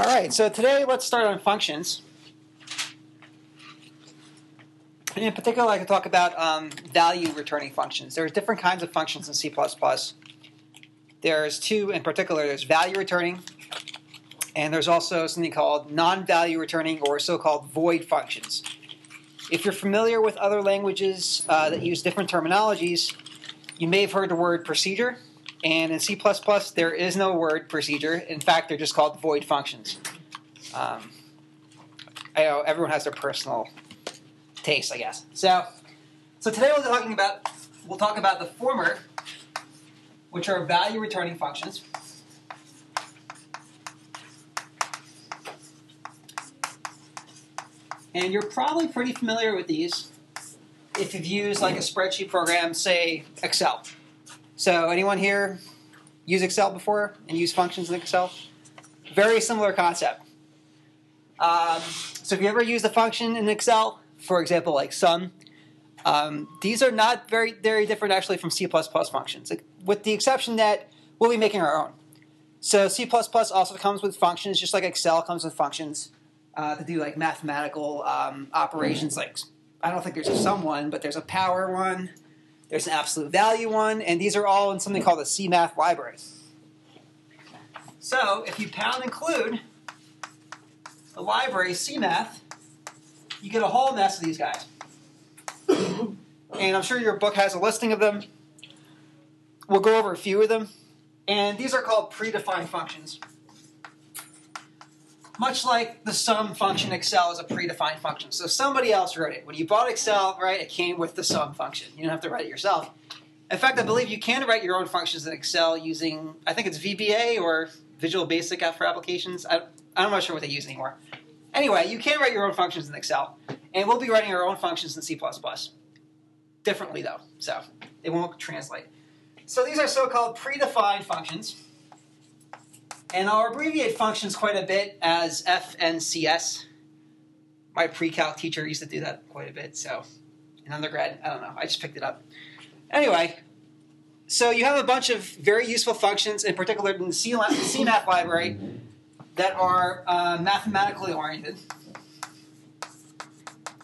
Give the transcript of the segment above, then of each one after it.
All right, so today let's start on functions. And in particular, I can talk about um, value returning functions. There's different kinds of functions in C++. There's two in particular. There's value returning, and there's also something called non-value returning or so-called void functions. If you're familiar with other languages uh, that use different terminologies, you may have heard the word procedure. And in C++, there is no word procedure. In fact, they're just called void functions. Um, I know everyone has their personal taste, I guess. So, so today we're talking about we'll talk about the former, which are value returning functions. And you're probably pretty familiar with these if you've used like a spreadsheet program, say Excel. So anyone here use Excel before and use functions in Excel? Very similar concept. Um, so if you ever use a function in Excel, for example, like sum, um, these are not very very different actually from C++ functions, with the exception that we'll be making our own. So C++ also comes with functions, just like Excel comes with functions uh, to do like mathematical um, operations. Like I don't think there's a sum one, but there's a power one, there's an absolute value one, and these are all in something called a CMath library. So if you pound include the library CMath, you get a whole mess of these guys. and I'm sure your book has a listing of them. We'll go over a few of them. And these are called predefined functions. Much like the sum function Excel is a predefined function. So somebody else wrote it. When you bought Excel, right, it came with the sum function. You don't have to write it yourself. In fact, I believe you can write your own functions in Excel using, I think it's VBA or Visual Basic for applications. I, I'm not sure what they use anymore. Anyway, you can write your own functions in Excel, and we'll be writing our own functions in C++. Differently, though, so they won't translate. So these are so-called predefined functions. And I'll abbreviate functions quite a bit as FNCS. My pre-calc teacher used to do that quite a bit, so in undergrad, I don't know, I just picked it up. Anyway, so you have a bunch of very useful functions, in particular in the CMath library, that are uh, mathematically oriented.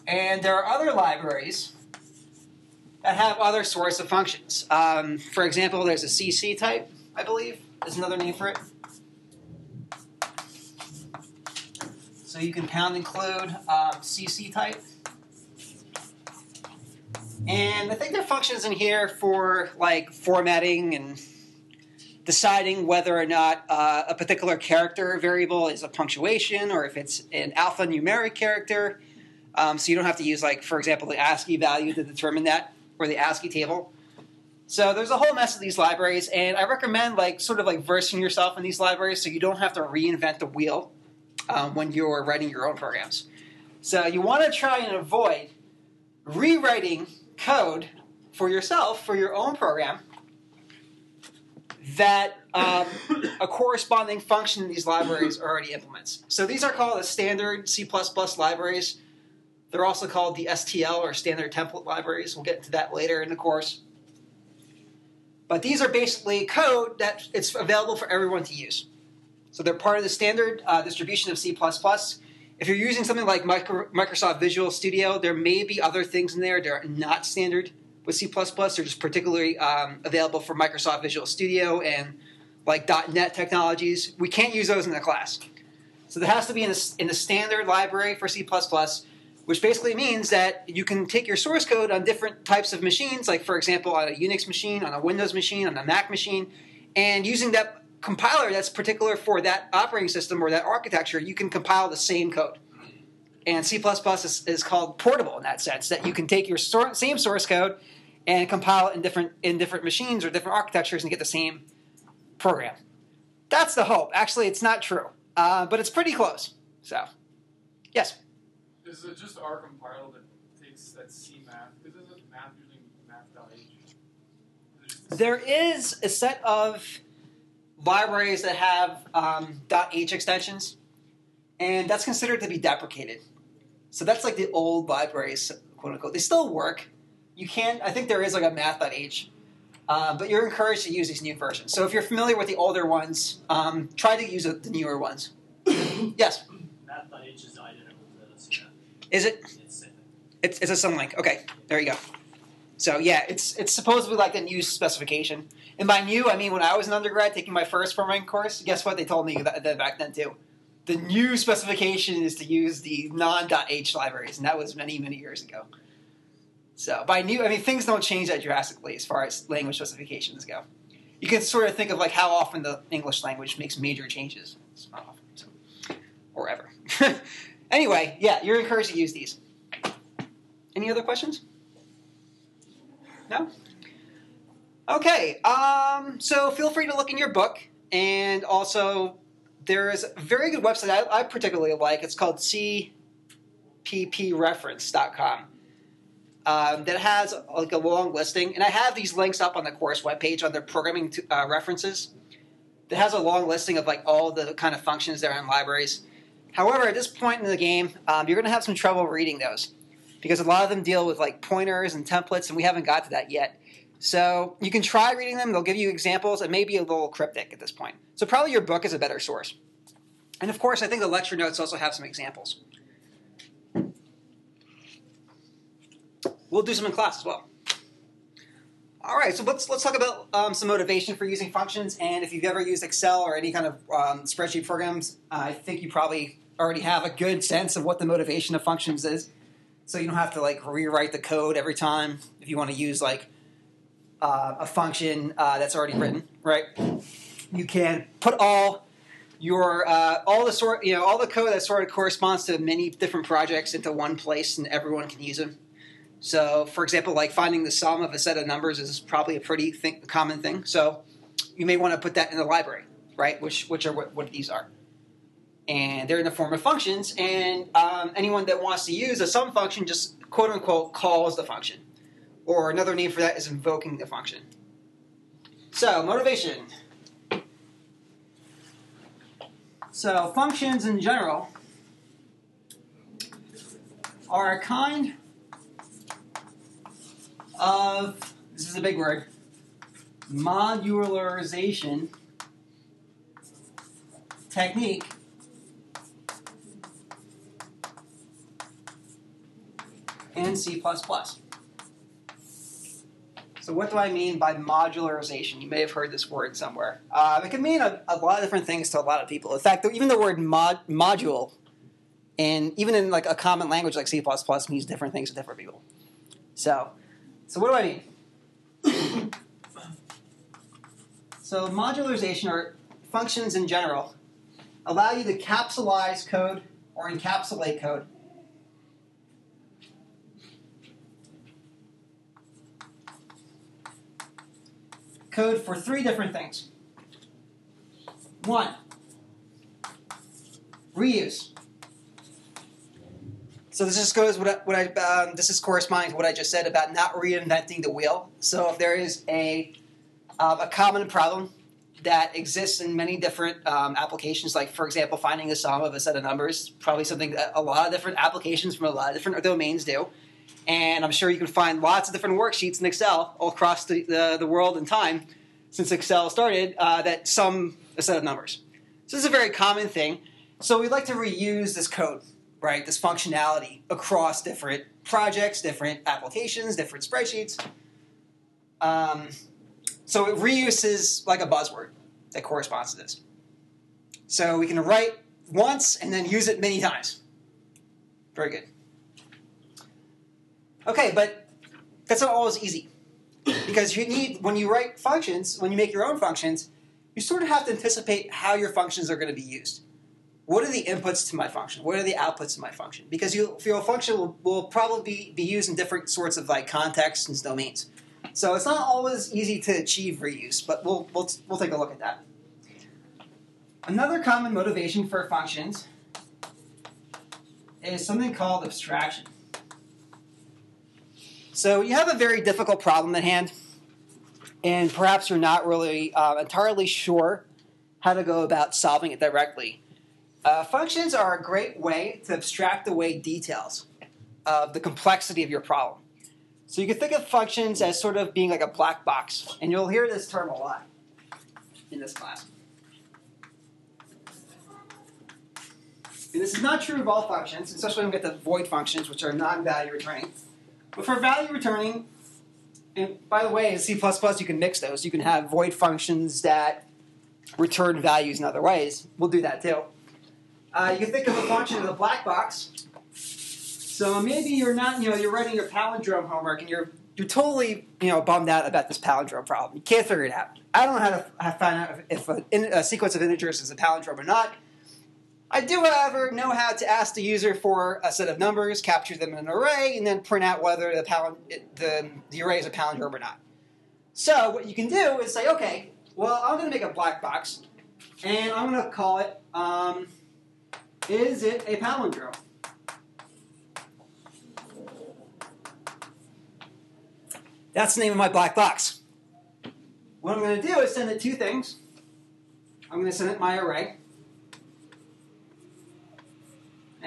And there are other libraries that have other sorts of functions. Um, for example, there's a cctype, I believe, is another name for it. So you can pound include um, cctype. And I think there are functions in here for like formatting and deciding whether or not uh, a particular character variable is a punctuation or if it's an alphanumeric character. Um, so you don't have to use, like, for example, the ASCII value to determine that or the ASCII table. So there's a whole mess of these libraries, and I recommend like sort of like versing yourself in these libraries so you don't have to reinvent the wheel um, when you're writing your own programs. So you want to try and avoid rewriting code for yourself for your own program that um, a corresponding function in these libraries already implements. So these are called the standard C++ libraries. They're also called the STL or standard template libraries. We'll get into that later in the course. But these are basically code that it's available for everyone to use. So they're part of the standard uh, distribution of C++. If you're using something like Microsoft Visual Studio, there may be other things in there that are not standard with C++. They're just particularly um, available for Microsoft Visual Studio and like .NET technologies. We can't use those in the class. So there has to be in the, in the standard library for C++, which basically means that you can take your source code on different types of machines, like for example on a Unix machine, on a Windows machine, on a Mac machine, and using that compiler that's particular for that operating system or that architecture, you can compile the same code. And C++ is, is called portable in that sense, that you can take your sor- same source code and compile it in different in different machines or different architectures and get the same program. That's the hope. Actually, it's not true, uh, but it's pretty close. So, yes. Is it just R compile that takes that C math? Is it math using math.h? There is a set of libraries that have um, .h extensions, and that's considered to be deprecated. So that's like the old libraries, quote unquote. They still work, you can. I think there is like a math.h, uh, but you're encouraged to use these new versions. So if you're familiar with the older ones, um, try to use the newer ones. Yes. Math.h is identical to CMath. Is it? It's the same thing. It's it's a symlink. Okay, there you go. So yeah, it's it's supposedly like a new specification. And by new, I mean when I was an undergrad taking my first programming course, guess what they told me that, that back then too. The new specification is to use the non.h libraries, and that was many many years ago. So by new, I mean things don't change that drastically as far as language specifications go. You can sort of think of like how often the English language makes major changes. It's not often, so, or ever. anyway, yeah, you're encouraged to use these. Any other questions? No? Okay, um, so feel free to look in your book, and also there's a very good website I, I particularly like. It's called cppreference.com. Um, that has like a long listing, and I have these links up on the course webpage on their programming to, uh, references. That has a long listing of like all the kind of functions that are in libraries. However, at this point in the game, um, you're going to have some trouble reading those because a lot of them deal with like pointers and templates, and we haven't got to that yet. So you can try reading them; they'll give you examples. It may be a little cryptic at this point. So probably your book is a better source. And of course, I think the lecture notes also have some examples. We'll do some in class as well. All right, so let's let's talk about um, some motivation for using functions. And if you've ever used Excel or any kind of um, spreadsheet programs, I think you probably already have a good sense of what the motivation of functions is. So you don't have to like rewrite the code every time if you want to use like uh, a function uh, that's already written, right? You can put all your uh, all the sort you know all the code that sort of corresponds to many different projects into one place, and everyone can use them. So, for example, like finding the sum of a set of numbers is probably a pretty th- common thing. So, you may want to put that in the library, right? Which which are what, what these are, and they're in the form of functions. And um, anyone that wants to use a sum function just quote unquote calls the function, or another name for that is invoking the function. So, motivation. So, functions in general are a kind of this is a big word modularization technique in C++. So what do I mean by modularization? You may have heard this word somewhere. Uh, it can mean a, a, lot of different things to a lot of people. In fact, even the word mod, module, and even in like a common language like C++, means different things to different people. So, so what do I mean? so modularization or functions in general allow you to capsulize code or encapsulate code code for three different things. One, reuse. So this just goes what I, what I um, this is corresponding to what I just said about not reinventing the wheel. So if there is a uh, a common problem that exists in many different um, applications, like for example, finding the sum of a set of numbers, probably something that a lot of different applications from a lot of different domains do. And I'm sure you can find lots of different worksheets in Excel all across the, the, the world and time since Excel started uh, that sum a set of numbers. So this is a very common thing. So we like to reuse this code, right? This functionality across different projects, different applications, different spreadsheets. Um, so reuse is like a buzzword that corresponds to this. So we can write once and then use it many times. Very good. Okay, but that's not always easy. Because you need, when you write functions, when you make your own functions, you sort of have to anticipate how your functions are going to be used. What are the inputs to my function? What are the outputs to my function? Because you, your function will, will probably be, be used in different sorts of like contexts and domains. So it's not always easy to achieve reuse, but we'll, we'll, we'll take a look at that. Another common motivation for functions is something called abstraction. So you have a very difficult problem at hand, and perhaps you're not really uh, entirely sure how to go about solving it directly. Uh, functions are a great way to abstract away details of the complexity of your problem. So you can think of functions as sort of being like a black box, and you'll hear this term a lot in this class. And this is not true of all functions, especially when we get to void functions, which are non-value returning. But for value returning, and by the way, in C++, you can mix those. You can have void functions that return values in other ways. We'll do that too. Uh, you can think of a function as a black box. So maybe you're not, you know, you're writing your palindrome homework and you're you're totally, you know, bummed out about this palindrome problem. You can't figure it out. I don't know how to, how to find out if a, in, a sequence of integers is a palindrome or not. I do, however, know how to ask the user for a set of numbers, capture them in an array, and then print out whether the, the, the array is a palindrome or not. So what you can do is say, okay, well, I'm going to make a black box, and I'm going to call it, um, is it a palindrome? That's the name of my black box. What I'm going to do is send it two things. I'm going to send it my array,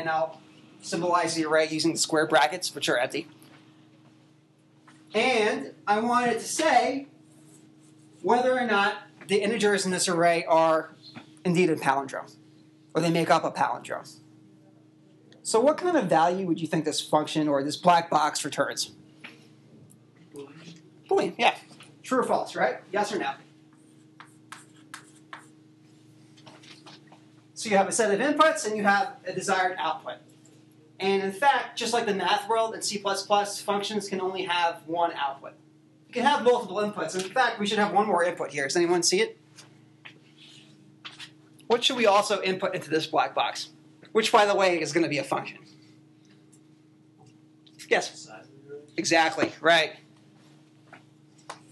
and I'll symbolize the array using the square brackets, which are empty. And I want it to say whether or not the integers in this array are indeed a palindrome, or they make up a palindrome. So, what kind of value would you think this function or this black box returns? Boolean, yeah. True or false, right? Yes or no? So you have a set of inputs and you have a desired output. And in fact, just like the math world in C++, functions can only have one output. You can have multiple inputs. In fact, we should have one more input here. Does anyone see it? What should we also input into this black box? Which, by the way, is going to be a function. Yes? Size of the array? Exactly, right.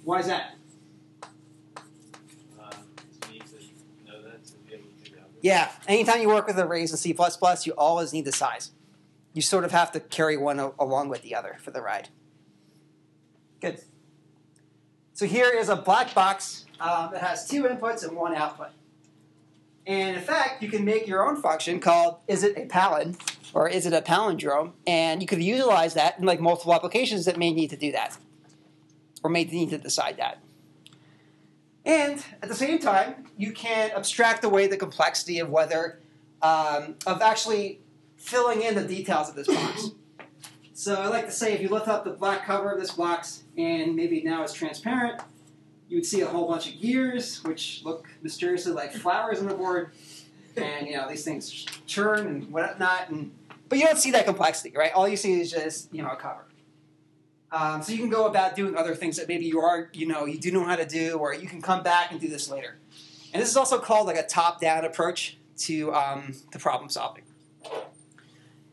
Why is that? Yeah, anytime you work with arrays in C++, you always need the size. You sort of have to carry one along with the other for the ride. Good. So here is a black box um, that has two inputs and one output. And in fact, you can make your own function called is it a palin or is it a palindrome? And you could utilize that in like multiple applications that may need to do that or may need to decide that. And at the same time, you can abstract away the complexity of whether, um, of actually filling in the details of this box. So I like to say if you lift up the black cover of this box and maybe now it's transparent, you would see a whole bunch of gears which look mysteriously like flowers on the board. And you know, these things churn and whatnot and but you don't see that complexity, right? All you see is just, you know, a cover. Um, so you can go about doing other things that maybe you are, you know, you do know how to do, or you can come back and do this later. And this is also called like a top-down approach to um, to problem solving.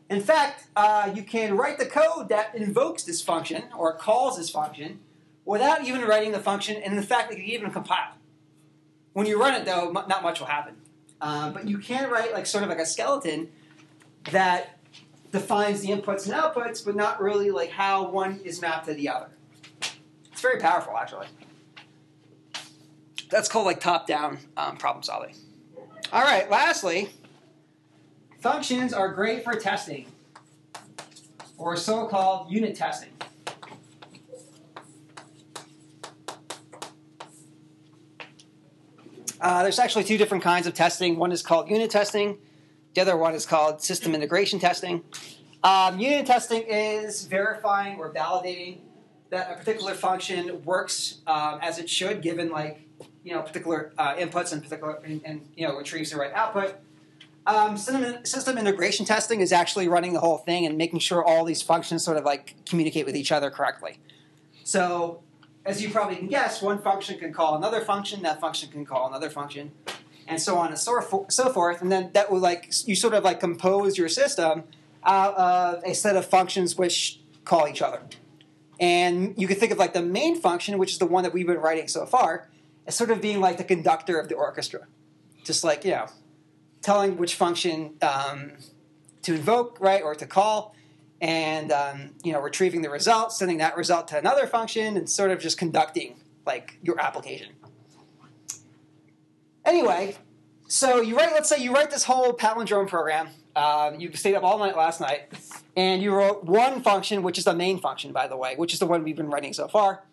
In fact, uh, you can write the code that invokes this function or calls this function without even writing the function, and in fact, it can even compile. When you run it, though, not much will happen. Um, but you can write like sort of like a skeleton that defines the inputs and outputs, but not really like how one is mapped to the other. It's very powerful, actually. That's called like top-down um, problem solving. All right. Lastly, functions are great for testing, or so-called unit testing. Uh, there's actually two different kinds of testing. One is called unit testing. The other one is called system integration testing. Um, unit testing is verifying or validating that a particular function works um, as it should, given like you know particular uh, inputs and particular and, and you know retrieves the right output. Um, system, system integration testing is actually running the whole thing and making sure all these functions sort of like communicate with each other correctly. So, as you probably can guess, one function can call another function, that function can call another function, and so on and so, for, so forth. And then that would like you sort of like compose your system out of a set of functions which call each other. And you can think of like the main function, which is the one that we've been writing so far, as sort of being like the conductor of the orchestra. Just like, you know, telling which function um, to invoke, right, or to call, and um, you know, retrieving the result, sending that result to another function, and sort of just conducting like your application. Anyway, so you write. Let's say you write this whole palindrome program. Um, you stayed up all night last night, and you wrote one function, which is the main function, by the way, which is the one we've been writing so far.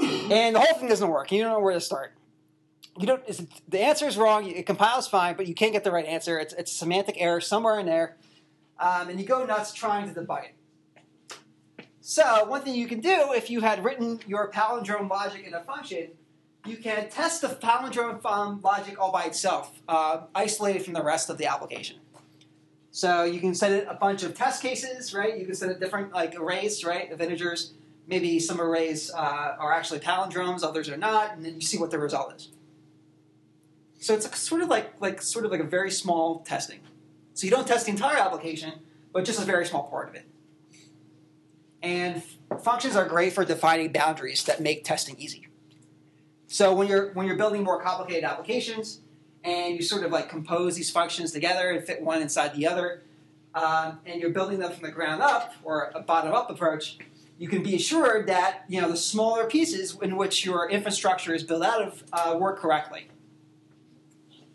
And the whole thing doesn't work. You don't know where to start. you don't. The answer is wrong. It compiles fine, but you can't get the right answer. It's it's a semantic error somewhere in there, um, and you go nuts trying to debug it. So one thing you can do if you had written your palindrome logic in a function, you can test the palindrome um, logic all by itself, uh, isolated from the rest of the application. So you can set it a bunch of test cases, right? You can set it different like arrays, right, of integers. Maybe some arrays uh, are actually palindromes, others are not, and then you see what the result is. So it's sort of like like sort of like a very small testing. So you don't test the entire application, but just a very small part of it. And functions are great for defining boundaries that make testing easy. So when you're when you're building more complicated applications, and you sort of like compose these functions together and fit one inside the other, um, and you're building them from the ground up or a bottom up approach, you can be assured that you know the smaller pieces in which your infrastructure is built out of uh, work correctly.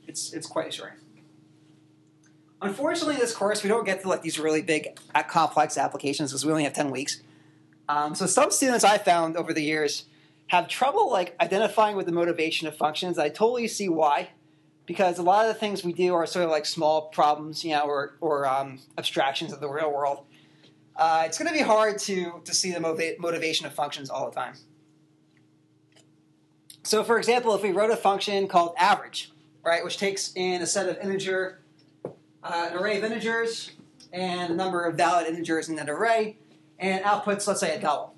It's it's quite assuring. Unfortunately, in this course we don't get to like these really big, uh, complex applications because we only have ten weeks. Um, so some students I found over the years have trouble like identifying with the motivation of functions. I totally see why, because a lot of the things we do are sort of like small problems, you know, or or um, abstractions of the real world. Uh, it's going to be hard to to see the motiva- motivation of functions all the time. So, for example, if we wrote a function called average, right, which takes in a set of integer, uh, an array of integers, and a number of valid integers in that array, and outputs, let's say, a double,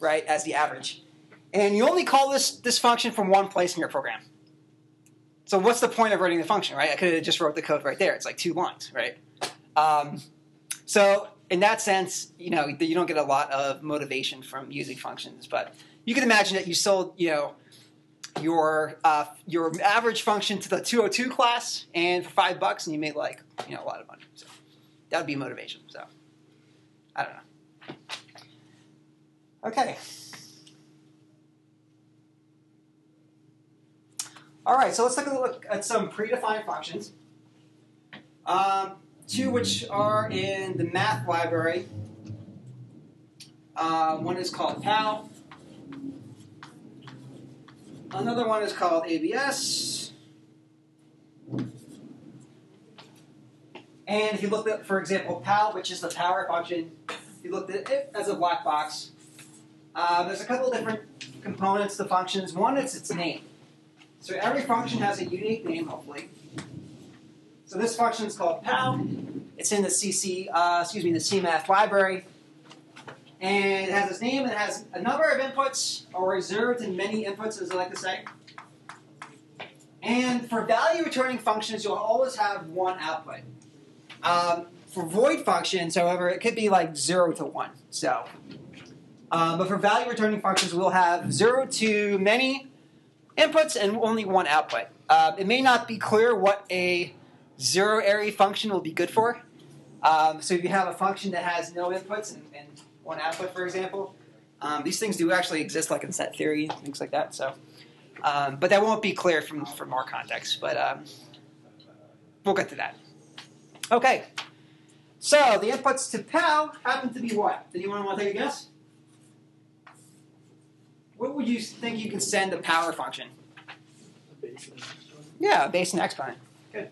right, as the average. And you only call this this function from one place in your program. So what's the point of writing the function, right? I could have just wrote the code right there. It's like two lines, right? Um, so in that sense, you know, you don't get a lot of motivation from using functions. But you can imagine that you sold, you know, your uh, your average function to the 202 class, and for five bucks, and you made like you know a lot of money. So that would be motivation. So I don't know. Okay. All right, so let's take a look at some predefined functions. Um, two which are in the math library. Uh, one is called pow. Another one is called ABS. And if you look at, for example, pow, which is the power function, you looked at it as a black box, uh, there's a couple different components to functions. One is its name. So every function has a unique name, hopefully. So this function is called pow. It's in the CC, uh, excuse me, the CMath library. And it has its name and it has a number of inputs, or reserved in many inputs, as I like to say. And for value returning functions, you'll always have one output. Um, for void functions, however, it could be like 0 to 1. So, um, but for value returning functions, we'll have 0 to many inputs and only one output. Uh, it may not be clear what a zero arity function will be good for. Um, so if you have a function that has no inputs and, and one output, for example, um, these things do actually exist, like in set theory, things like that. So, um, but that won't be clear from from our context. But um, we'll get to that. Okay. So the inputs to pow happen to be what? Anyone want to take a guess? What would you think you can send the power function? A base and Yeah, a base and exponent. Good.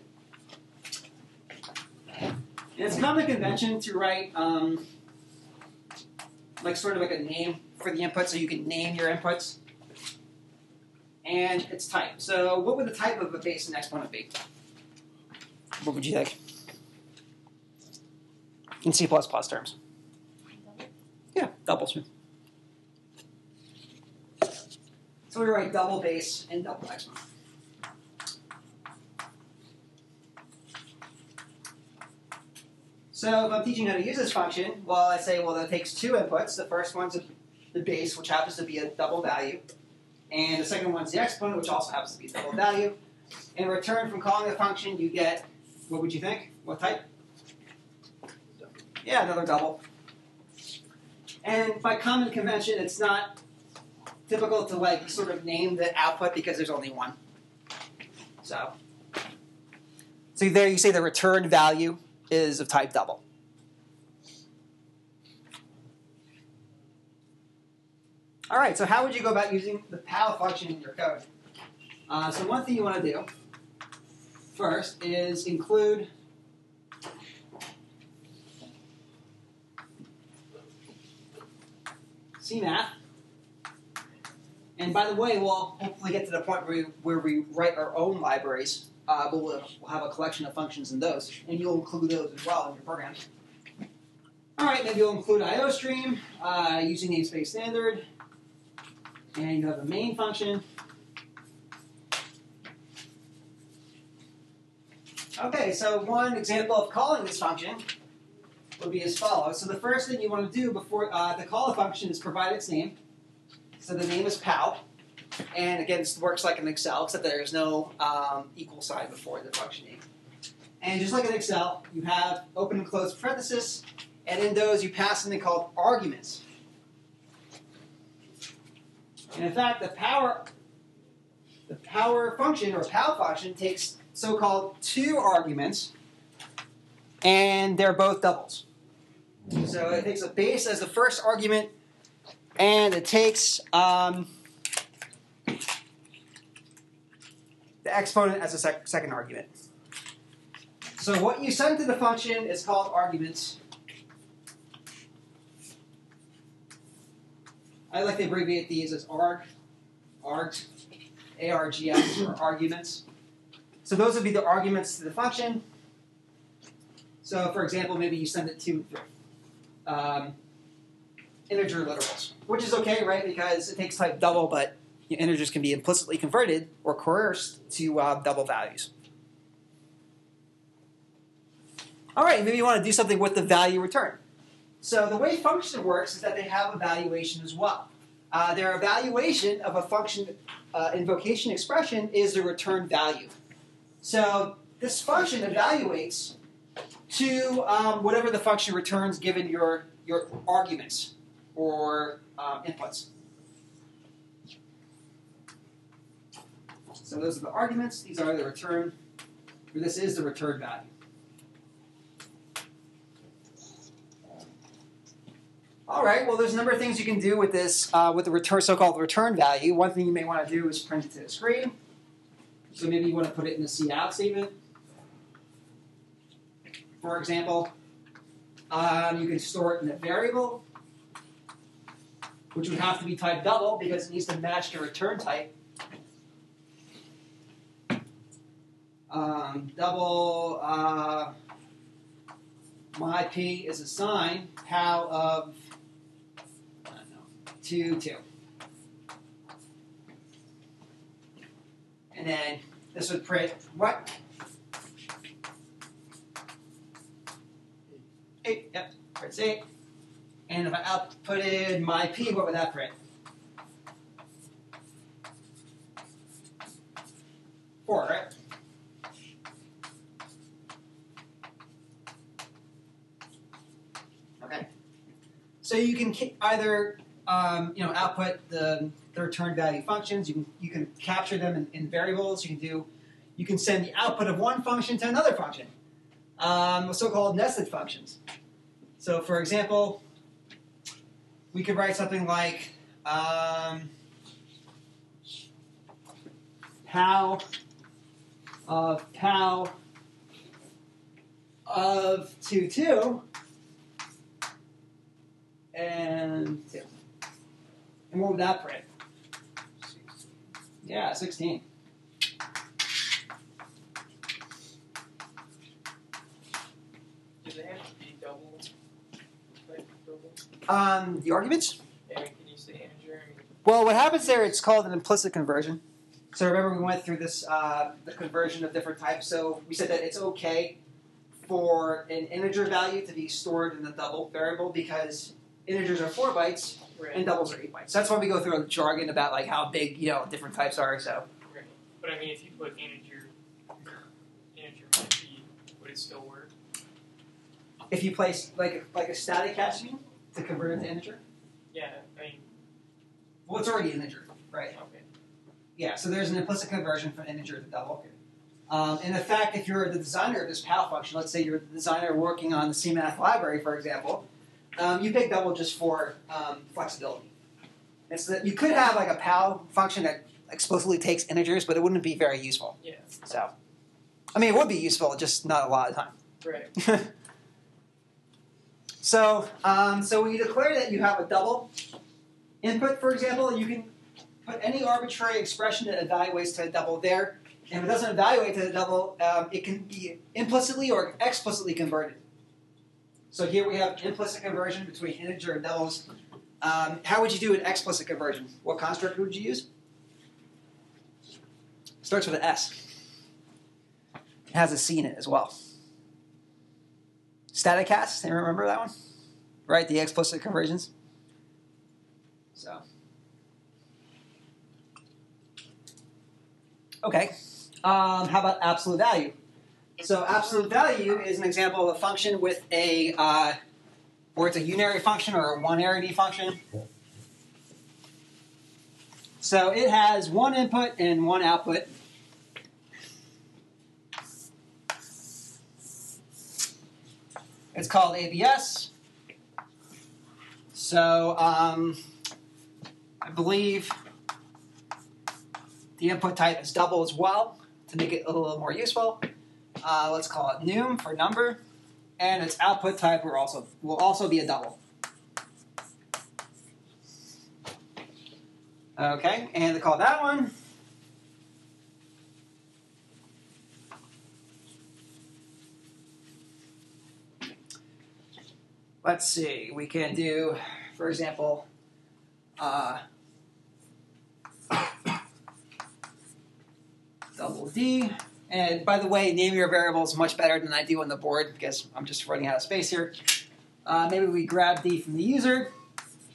And it's common convention to write um, like sort of like a name for the input, so you can name your inputs. And its type. So, what would the type of a base and exponent be? What would you think? In C terms. Yeah, doubles. So we write double base and double exponent. So if I'm teaching how to use this function, well, I say, well, that takes two inputs. The first one's the base, which happens to be a double value. And the second one's the exponent, which also happens to be a double value. In return from calling the function, you get, what would you think? What type? Yeah, another double. And by common convention, it's not typical to like sort of name the output because there's only one. So, so there you say the return value is of type double. All right, so how would you go about using the pow function in your code? Uh, so one thing you want to do first is include CMath. And by the way, we'll hopefully get to the point where we, where we write our own libraries. Uh, but we'll, we'll have a collection of functions in those, and you'll include those as well in your program. All right, maybe you'll include IOStream uh, using namespace standard, and you have a main function. Okay, so one example of calling this function would be as follows. So the first thing you want to do before uh, the call a function is provide its name. So the name is pow. And again, this works like in Excel, except there's no um, equal sign before the function name. And just like in Excel, you have open and close parentheses, and in those you pass something called arguments. And in fact, the power the power function or pow function takes so-called two arguments, and they're both doubles. So it takes a base as the first argument, and it takes um, the exponent as a sec- second argument. So what you send to the function is called arguments. I like to abbreviate these as arg, args, args, or arguments. So those would be the arguments to the function. So for example, maybe you send it to um, integer literals, which is okay, right? Because it takes type double, but you know, integers can be implicitly converted or coerced to uh, double values. All right, maybe you want to do something with the value returned. So the way function works is that they have evaluation as well. Uh, their evaluation of a function uh, invocation expression is the return value. So this function evaluates to um, whatever the function returns given your, your arguments or um, inputs. So those are the arguments. These are the return, or this is the return value. All right. Well, there's a number of things you can do with this, uh, with the return, so-called return value. One thing you may want to do is print it to the screen. So maybe you want to put it in the cout statement. For example, um, you can store it in a variable, which would have to be type double because it needs to match the return type. Um, double uh, my p is assigned pow of know, two two. And then this would print what? Eight, yep, prints eight. And if I outputted my P, what would that print? Four, right? Okay. So you can either um, you know output the, the return value functions. You can you can capture them in, in, variables. You can do you can send the output of one function to another function. Um, so-called nested functions. So for example, we could write something like um, pow of pow of two two and two. And what would that print? Yeah, 16. Do they have to be double? Like double? Um, the arguments? Can you say integer? Well, what happens there, it's called an implicit conversion. So remember we went through this, uh, the conversion of different types. So we said that it's okay for an integer value to be stored in the double variable because integers are four bytes and doubles are eight bytes. So that's why we go through a jargon about like how big, you know, different types are. So Right. But I mean, if you put integer, integer minus p, would it still work? if you place like like a static hash to convert it to integer, Yeah. I mean, well, it's already integer, right? okay. Yeah, so there's an implicit conversion from integer to double. Um, and in fact, if you're the designer of this pow function, let's say you're the designer working on the CMath library, for example, um, you pick double just for um, flexibility. It's that you could have like a pow function that explicitly takes integers, but it wouldn't be very useful. Yeah. So, I mean, it would be useful, just not a lot of time. Right. so, um, so when you declare that you have a double input, for example, you can put any arbitrary expression that evaluates to a double there. And if it doesn't evaluate to a double, um, it can be implicitly or explicitly converted. So here we have implicit conversion between integer and doubles. Um, how would you do an explicit conversion? What construct would you use? It Starts with an S. It has a C in it as well. Static cast, anyone remember that one? Right, the explicit conversions. So. Okay. Um, how about absolute value? So absolute value is an example of a function with a, uh, or it's a unary function or a one-arity function. So it has one input and one output. It's called ABS. So um, I believe the input type is double as well to make it a little more useful. Uh, let's call it num for number, and its output type will also will also be a double. Okay, and to call that one. Let's see, we can do, for example, uh, double D. And by the way, name your variables much better than I do on the board because I'm just running out of space here. Uh, maybe we grab D from the user.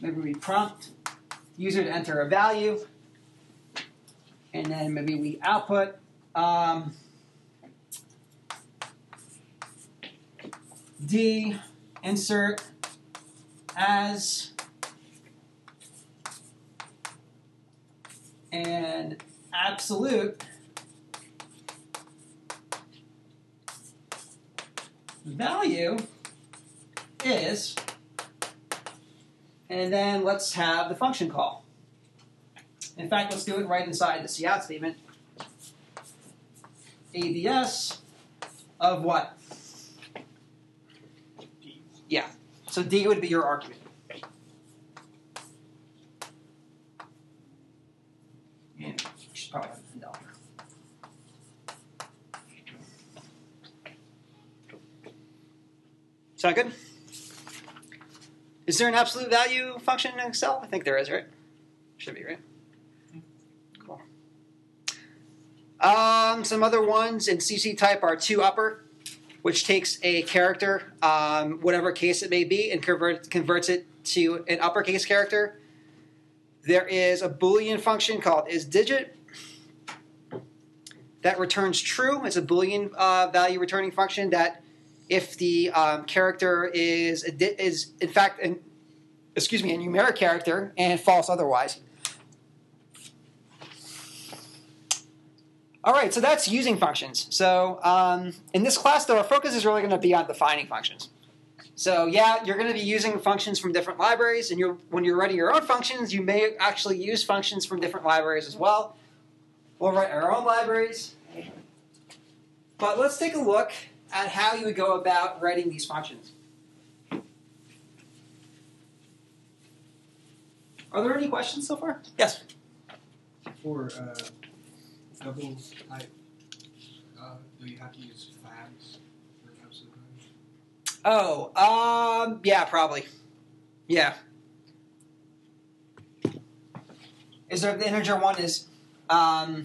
Maybe we prompt user to enter a value. And then maybe we output um, D insert as and absolute value is, and then let's have the function call. In fact, let's do it right inside the cout statement. ABS of what? Yeah. So D would be your argument. Yeah, should probably have a dollar. Sound good? Is there an absolute value function in Excel? I think there is, right? Should be, right? Cool. Um, some other ones in cctype are two upper, which takes a character, um, whatever case it may be, and convert, converts it to an uppercase character. There is a Boolean function called isDigit that returns true. It's a Boolean uh, value returning function that if the um, character is is in fact an excuse me a numeric character and false otherwise. All right, so that's using functions. So um, in this class, though, our focus is really going to be on defining functions. So yeah, you're going to be using functions from different libraries, and you're, when you're writing your own functions, you may actually use functions from different libraries as well. We'll write our own libraries. But let's take a look at how you would go about writing these functions. Are there any questions so far? Yes. For uh, double type, uh, do you have to use fabs for? Oh, um, yeah, probably. Yeah. Is there the integer one is um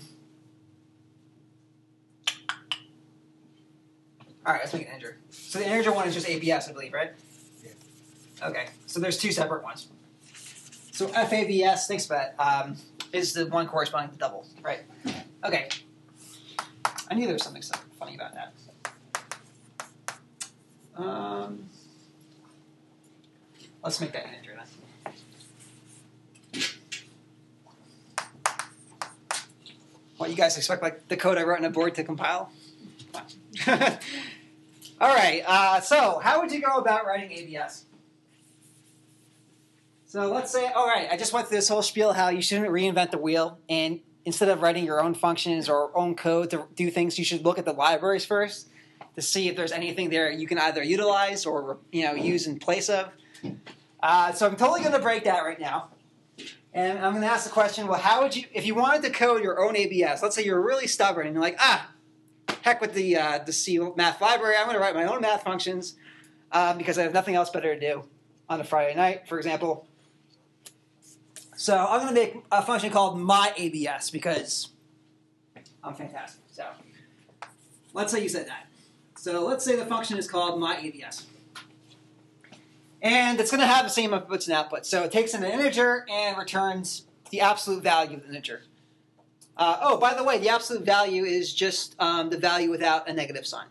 All right, let's make an integer. So the integer one is just ABS, I believe, right? Yeah. Okay, so there's two separate ones. So FABS, thanks for that, um, is the one corresponding to double, right? Okay. I knew there was something so- funny about that. Um, let's make that an integer then. What you guys expect, like the code I wrote on a board to compile? All right. Uh, so, how would you go about writing ABS? So let's say, all right, I just went through this whole spiel how you shouldn't reinvent the wheel, and instead of writing your own functions or own code to do things, you should look at the libraries first to see if there's anything there you can either utilize or you know use in place of. Uh, so I'm totally going to break that right now. And I'm going to ask the question, well, how would you, if you wanted to code your own ABS, let's say you're really stubborn and you're like, ah, heck with the, uh, the C math library, I'm going to write my own math functions um, because I have nothing else better to do on a Friday night, for example. So I'm going to make a function called my ABS because I'm fantastic. So let's say you said that. So let's say the function is called my ABS. And it's going to have the same inputs and outputs. So it takes in an integer and returns the absolute value of the integer. Uh, oh, by the way, the absolute value is just um, the value without a negative sign.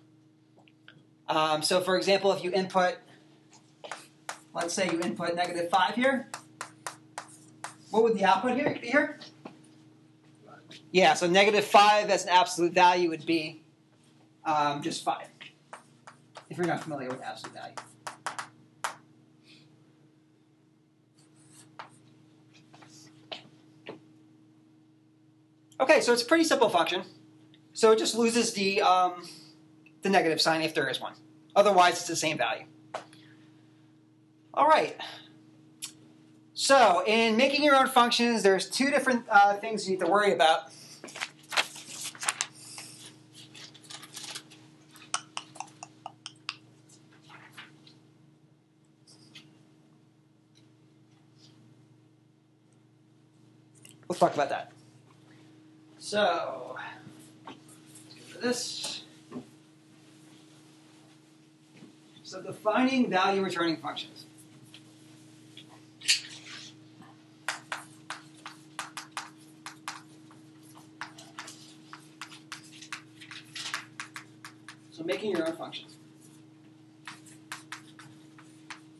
Um, so, for example, if you input, let's say you input negative 5 here, what would the output here be here? Yeah, so negative 5 as an absolute value would be um, just 5, if you're not familiar with absolute value. Okay, so it's a pretty simple function. So it just loses the, um, the negative sign if there is one. Otherwise, it's the same value. All right. So in making your own functions, there's two different uh, things you need to worry about. Let's talk about that. So, this. So defining value returning functions. Making your own functions.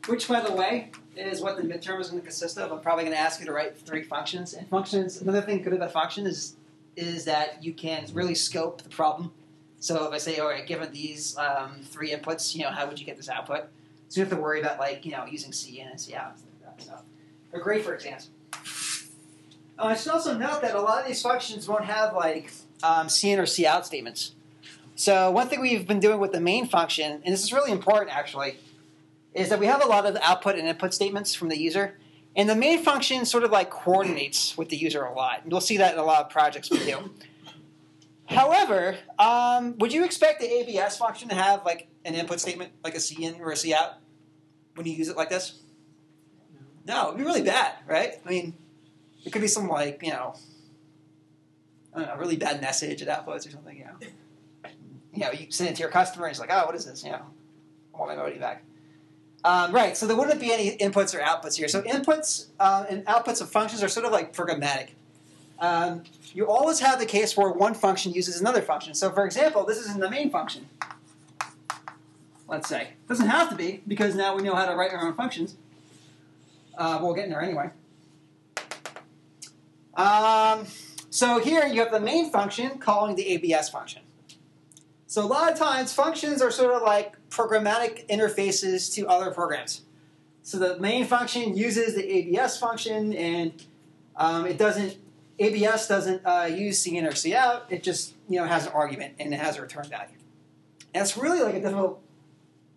Which, by the way, is what the midterm is going to consist of. I'm probably going to ask you to write three functions. And functions, another thing good about function is is that you can really scope the problem. So if I say, all right, given these um, three inputs, you know, how would you get this output? So you have to worry about like, you know, using C in and C out. So they're great for exams. Uh, I should also note that a lot of these functions won't have like um, C in or C out statements. So one thing we've been doing with the main function, and this is really important actually, is that we have a lot of output and input statements from the user. And the main function sort of like coordinates with the user a lot. You'll see that in a lot of projects we do. However, um, would you expect the ABS function to have like an input statement, like a C in or a C out, when you use it like this? No, it'd be really bad, right? I mean, it could be some like you know, know, really bad message it outputs or something. You know, you know, you send it to your customer, and it's like, oh, what is this? You know, I want my money back. Um, right, so there wouldn't be any inputs or outputs here. So inputs uh, and outputs of functions are sort of like programmatic. Um, you always have the case where one function uses another function. So for example, this is in the main function. Let's say. It doesn't have to be, because now we know how to write our own functions. Uh, we'll get in there anyway. Um, so here you have the main function calling the ABS function. So a lot of times functions are sort of like programmatic interfaces to other programs. So the main function uses the ABS function, and um, it doesn't. ABS doesn't uh, use C in or C out. It just you know has an argument and it has a return value. It's really like a difficult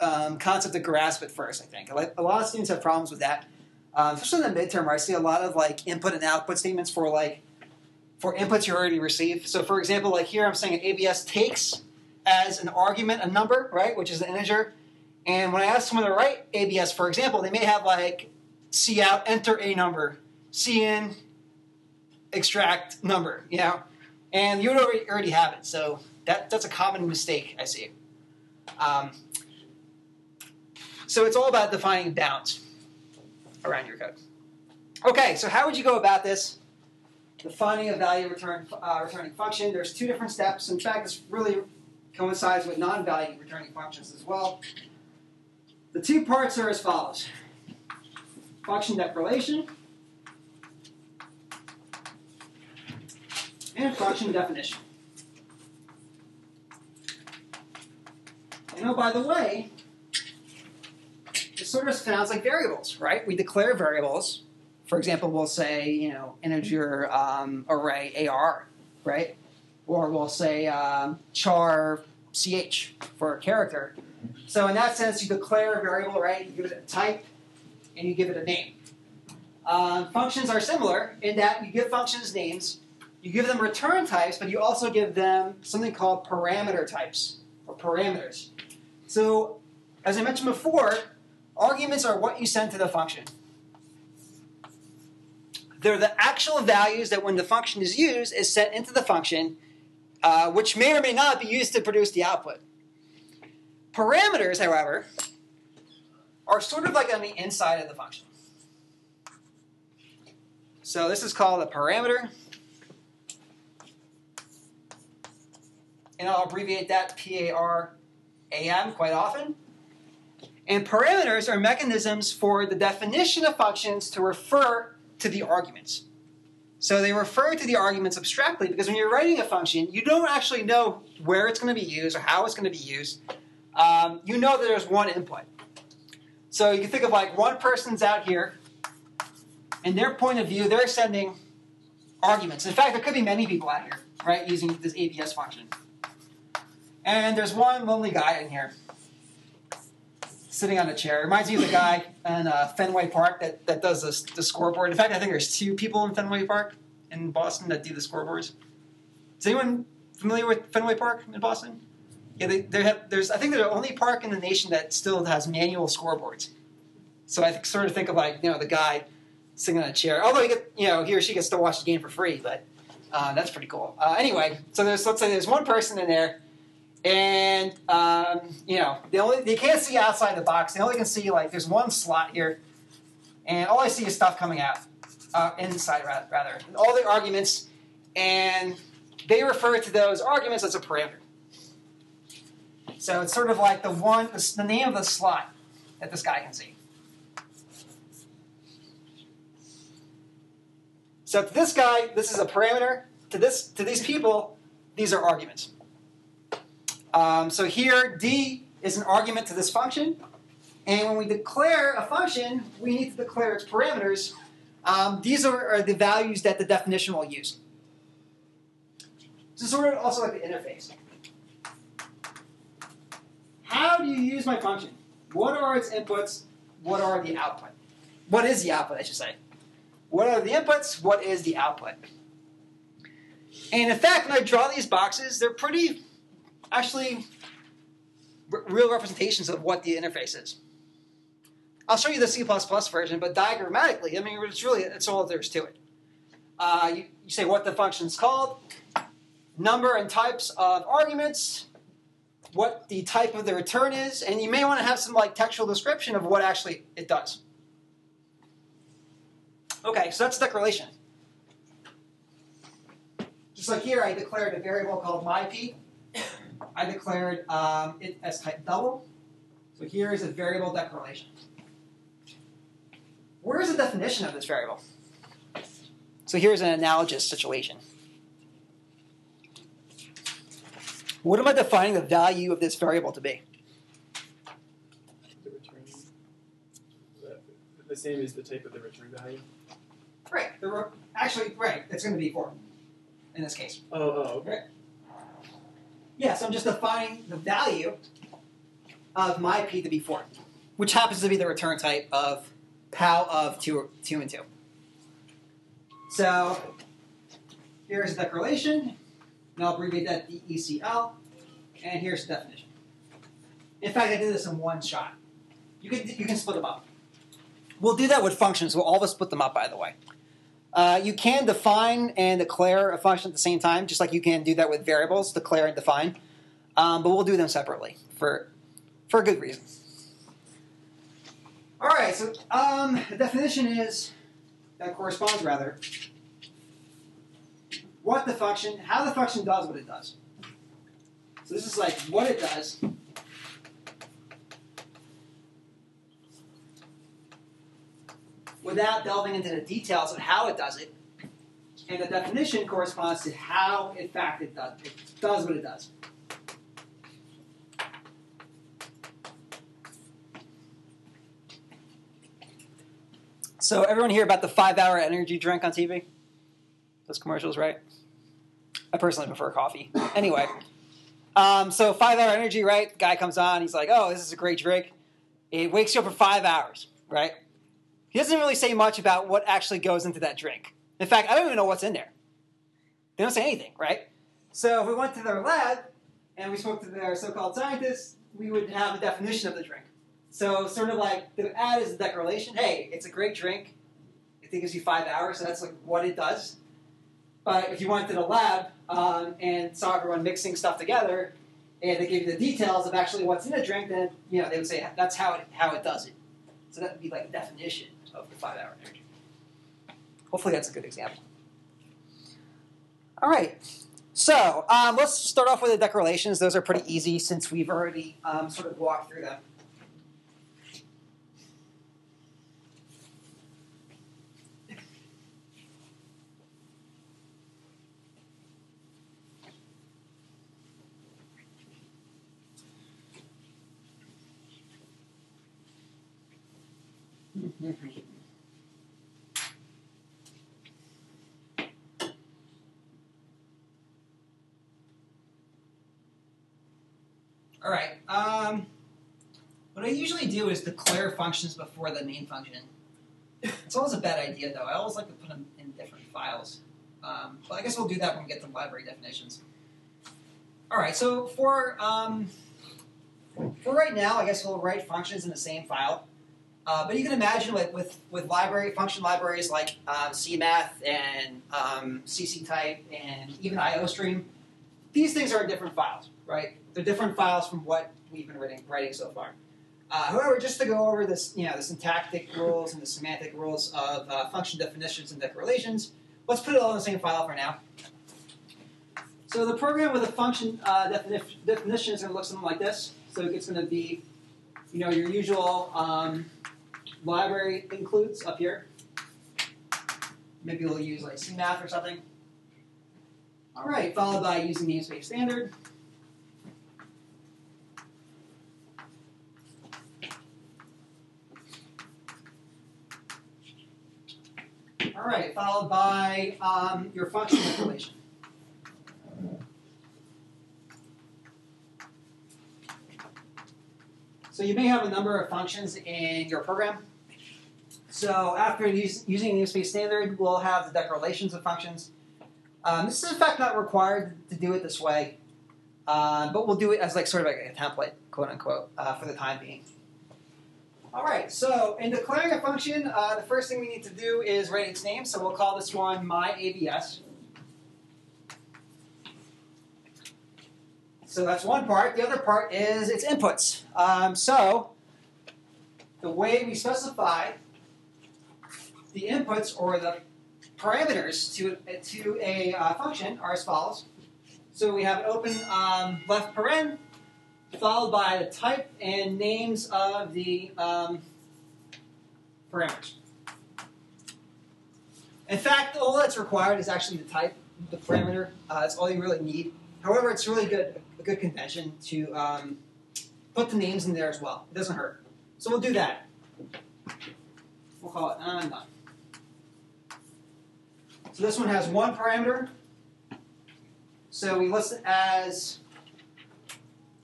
um, concept to grasp at first. I think a lot of students have problems with that, um, especially in the midterm where I see a lot of like input and output statements for like for inputs you already received. So for example, like here I'm saying an ABS takes as an argument a number, right, which is an integer. And when I ask someone to write ABS, for example, they may have like C out, enter a number, C in, extract number, you know, and you already, already have it. So that, that's a common mistake I see. Um, so it's all about defining bounds around your code. Okay, so how would you go about this? Defining a value return, uh, returning function. There's two different steps. In fact, it's really coincides with non-value returning functions as well. The two parts are as follows. Function declaration and function definition. And oh, by the way, it sort of sounds like variables, right? We declare variables for example, we'll say you know integer um, array AR, right? Or we'll say um, char ch for a character. So in that sense, you declare a variable, right? You give it a type, and you give it a name. Um, functions are similar in that you give functions names, you give them return types, but you also give them something called parameter types or parameters. So, as I mentioned before, arguments are what you send to the function. They're the actual values that, when the function is used, is sent into the function, uh, which may or may not be used to produce the output. Parameters, however, are sort of like on the inside of the function. So this is called a parameter. And I'll abbreviate that P-A-R-A-M quite often. And parameters are mechanisms for the definition of functions to refer to the arguments. So they refer to the arguments abstractly because when you're writing a function, you don't actually know where it's going to be used or how it's going to be used. Um, you know that there's one input. So you can think of like one person's out here, and their point of view, they're sending arguments. In fact, there could be many people out here, right, using this ABS function. And there's one lonely guy in here, sitting on a chair. It reminds me of the guy in uh, Fenway Park that, that does the scoreboard. In fact, I think there's two people in Fenway Park in Boston that do the scoreboards. Is anyone familiar with Fenway Park in Boston? Yeah, they, they have, there's I think they're the only park in the nation that still has manual scoreboards. So I sort of think of like you know the guy sitting on a chair. Although he get, you know he or she gets to watch the game for free, but uh, that's pretty cool. Uh, anyway, so there's let's say there's one person in there, and um, you know they only they can't see outside the box. They only can see like there's one slot here, and all I see is stuff coming out uh, inside rather, all the arguments, and they refer to those arguments as a parameter. So it's sort of like the one, the name of the slot that this guy can see. So to this guy, this is a parameter. To this, to these people, these are arguments. Um, so here, d is an argument to this function, and when we declare a function, we need to declare its parameters. Um, these are, are the values that the definition will use. So sort of also like the interface. How do you use my function? What are its inputs? What are the output? What is the output, I should say? What are the inputs? What is the output? And in fact, when I draw these boxes, they're pretty, actually, r- real representations of what the interface is. I'll show you the C++ version, but diagrammatically, I mean, it's really, that's all there is to it. Uh, you, you say what the function's called, number and types of arguments, what the type of the return is, and you may want to have some like textual description of what actually it does. Okay, so that's declaration. Just like here, I declared a variable called myp. I declared um, it as type double. So here is a variable declaration. Where is the definition of this variable? So here's an analogous situation. What am I defining the value of this variable to be? The return. The, the same as the type of the return value. Right. The actually, right. It's going to be four in this case. Oh, oh, okay. Yeah. Yeah, so I'm just defining the value of my p to be four, which happens to be the return type of POW of two, two and two. So here's the declaration. And I'll abbreviate that DECL. And here's the definition. In fact, I did this in one shot. You can you can split them up. We'll do that with functions. We'll always split them up, by the way. Uh, you can define and declare a function at the same time, just like you can do that with variables, declare and define. Um, but we'll do them separately for for a good reason. All right. So um, the definition is that corresponds rather what the function, how the function does what it does. So this is like what it does. Without delving into the details of how it does it, and the definition corresponds to how, in fact, it does, it does what it does. So everyone hear about the five-hour energy drink on TV? Those commercials, right? I personally prefer coffee. Anyway, um, so five-hour energy, right? Guy comes on, he's like, "Oh, this is a great drink." It wakes you up for five hours, right? He doesn't really say much about what actually goes into that drink. In fact, I don't even know what's in there. They don't say anything, right? So if we went to their lab and we spoke to their so-called scientists, we would have a definition of the drink. So sort of like the ad is a declaration. Hey, it's a great drink. It gives you five hours, so that's like what it does. But if you went to the lab um, and saw everyone mixing stuff together, and they gave you the details of actually what's in the drink, then you know they would say that's how it how it does it. So that would be like a definition of the five hour energy. Hopefully, that's a good example. All right. So um, let's start off with the declarations. Those are pretty easy since we've already um, sort of walked through them. All right. Um, what I usually do is declare functions before the main function. It's always a bad idea, though. I always like to put them in different files. Um, but I guess we'll do that when we get to library definitions. All right. So for um, for right now, I guess we'll write functions in the same file. Uh, but you can imagine with, with, with library function libraries like um, CMath and um, CCtype and even IOStream, these things are different files, right? They're different files from what we've been writing, writing so far. Uh, however, just to go over this, you know, the syntactic rules and the semantic rules of uh, function definitions and declarations, let's put it all in the same file for now. So the program with a function uh, defini- definition is going to look something like this. So it's going to be, you know, your usual um, library includes up here. Maybe we'll use like CMath or something. All right, followed by using namespace standard. All right, followed by um, your function declaration. So you may have a number of functions in your program. So after use, using the namespace standard, we'll have the declarations of functions. Um, this is in fact not required to do it this way, uh, but we'll do it as like sort of like a template, quote unquote, uh, for the time being. All right, so in declaring a function, uh, the first thing we need to do is write its name. So we'll call this one myABS. So that's one part. The other part is its inputs. Um, so the way we specify the inputs or the parameters to, to a uh, function are as follows. So we have open um, left paren, followed by the type and names of the um, parameters. In fact, all that's required is actually the type, the parameter. Uh, that's all you really need. However, it's really good a good convention to um, put the names in there as well. It doesn't hurt. So we'll do that. We'll call it I'm done. So this one has one parameter. So we list it as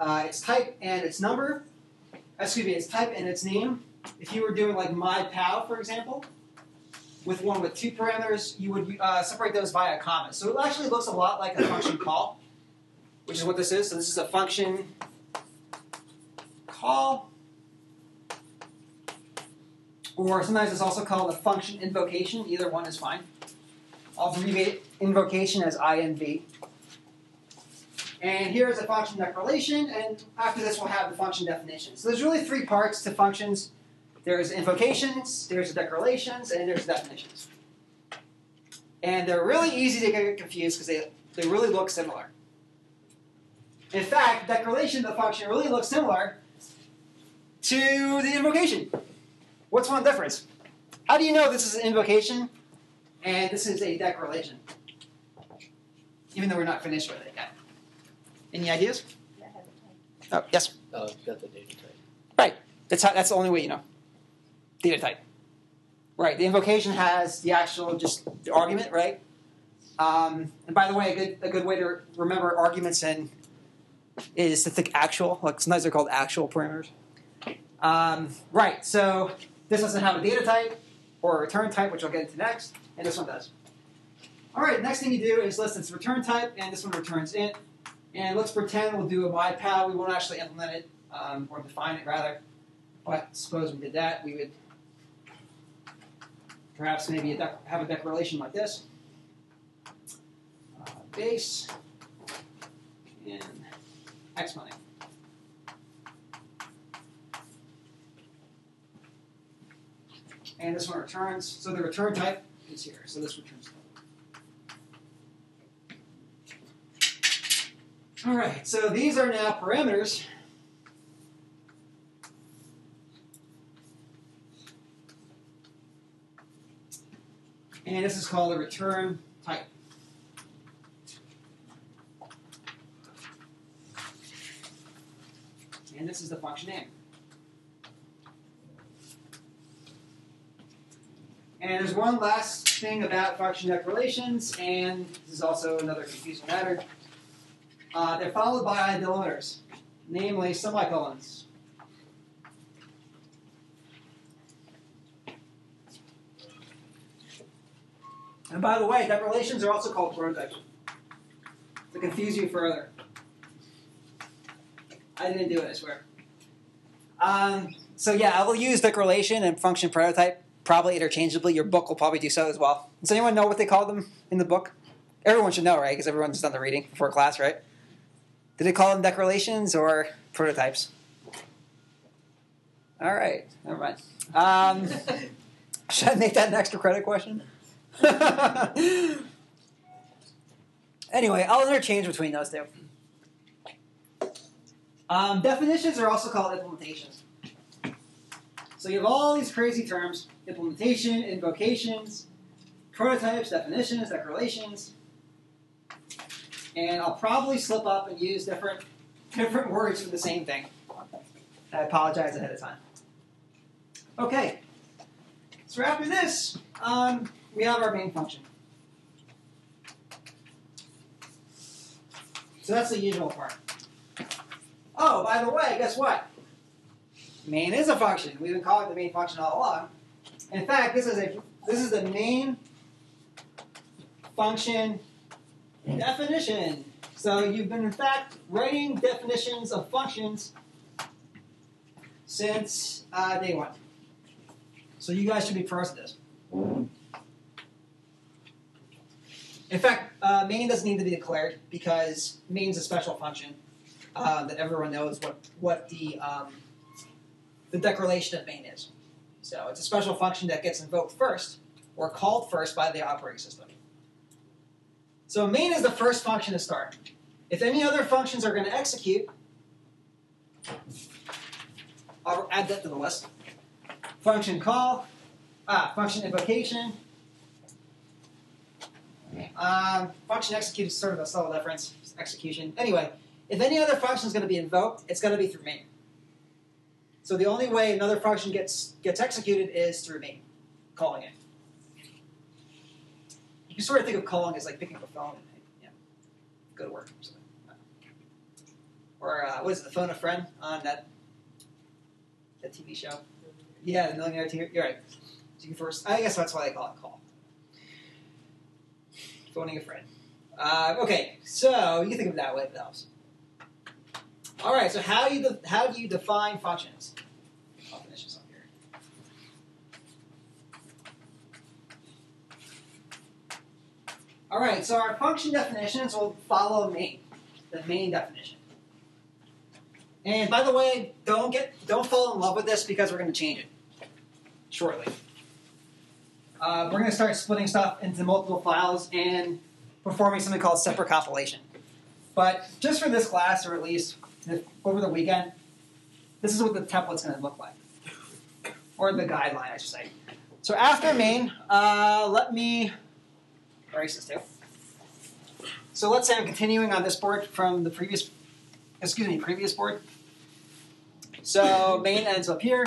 uh, its type and its number. Excuse me, its type and its name. If you were doing like my pal, for example, with one with two parameters, you would uh, separate those by a comma. So it actually looks a lot like a function call, which is what this is. So this is a function call, or sometimes it's also called a function invocation. Either one is fine. I'll abbreviate invocation as inv. And here's a function declaration, and after this we'll have the function definition. So there's really three parts to functions. There's invocations, there's the declarations, and there's definitions. And they're really easy to get confused because they, they really look similar. In fact, declaration of the function really looks similar to the invocation. What's one difference? How do you know this is an invocation and this is a declaration? Even though we're not finished with it yet. Any ideas? Oh, yes. Oh, it's got the data type. Right. That's how, that's the only way you know. Data type. Right. The invocation has the actual just the argument, right? Um, and by the way, a good a good way to remember arguments and is to think actual. Like sometimes they're called actual parameters. Um, right. So this doesn't have a data type or a return type, which I'll get into next, and this one does. All right. Next thing you do is list its return type, and this one returns int. And let's pretend we'll do a mypal. We won't actually implement it um, or define it rather. But suppose we did that, we would perhaps maybe a have a declaration like this. Uh, base and X money. And this one returns, so the return type is here. So this returns. All right, so these are now parameters. And this is called a return type. And this is the function name. And there's one last thing about function declarations, and this is also another confusing matter. Uh, they're followed by delimiters, namely semicolons. And by the way, declarations are also called prototypes. To confuse you further. I didn't do it, I swear. Um, so yeah, I will use declaration and function prototype probably interchangeably. Your book will probably do so as well. Does anyone know what they call them in the book? Everyone should know, right? Because everyone's done the reading before class, right? Did they call them declarations or prototypes? All right, never mind. Um, should I make that an extra credit question? anyway, I'll interchange between those two. Um, definitions are also called implementations. So you have all these crazy terms implementation, invocations, prototypes, definitions, declarations. And I'll probably slip up and use different different words for the same thing. I apologize ahead of time. Okay. So after this, um, we have our main function. So that's the usual part. Oh, by the way, guess what? Main is a function. We've been calling it the main function all along. In fact, this is a this is the main function definition. So you've been in fact writing definitions of functions since uh, day one. So you guys should be pros at this. In fact, uh, main doesn't need to be declared because main is a special function uh, that everyone knows what what the um, the declaration of main is. So it's a special function that gets invoked first or called first by the operating system. So main is the first function to start. If any other functions are going to execute, I'll add that to the list. Function call, ah, function invocation. Um, function execute is sort of a subtle difference. Execution. Anyway, if any other function is going to be invoked, it's going to be through main. So the only way another function gets gets executed is through main, calling it. You can sort of think of calling as like picking up a phone and know, go to work or something. Or uh, what is it, the phone a friend on that that TV show? Yeah, the Millionaire TV. You're right. So you can first. I guess that's why they call it call. Phoning a friend. Uh, okay, so you can think of it that way. If that helps. All right. So how do you how do you define functions? I'll finish this up here. All right. So our function definitions will follow main, the main definition. And by the way, don't get don't fall in love with this because we're going to change it shortly. Uh, we're going to start splitting stuff into multiple files and performing something called separate compilation. But just for this class, or at least over the weekend, this is what the template's going to look like, or the guideline, I should say. So after main, uh, let me erase this too. So let's say I'm continuing on this board from the previous, excuse me, previous board. So main ends up here.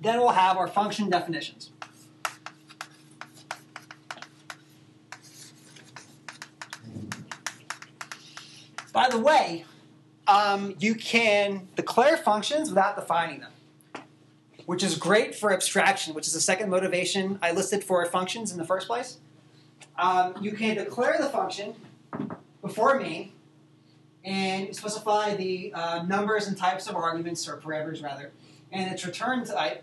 Then we'll have our function definitions. By the way, um, you can declare functions without defining them, which is great for abstraction, which is the second motivation I listed for functions in the first place. Um, you can declare the function before main and specify the uh, numbers and types of arguments, or parameters rather, and its return type,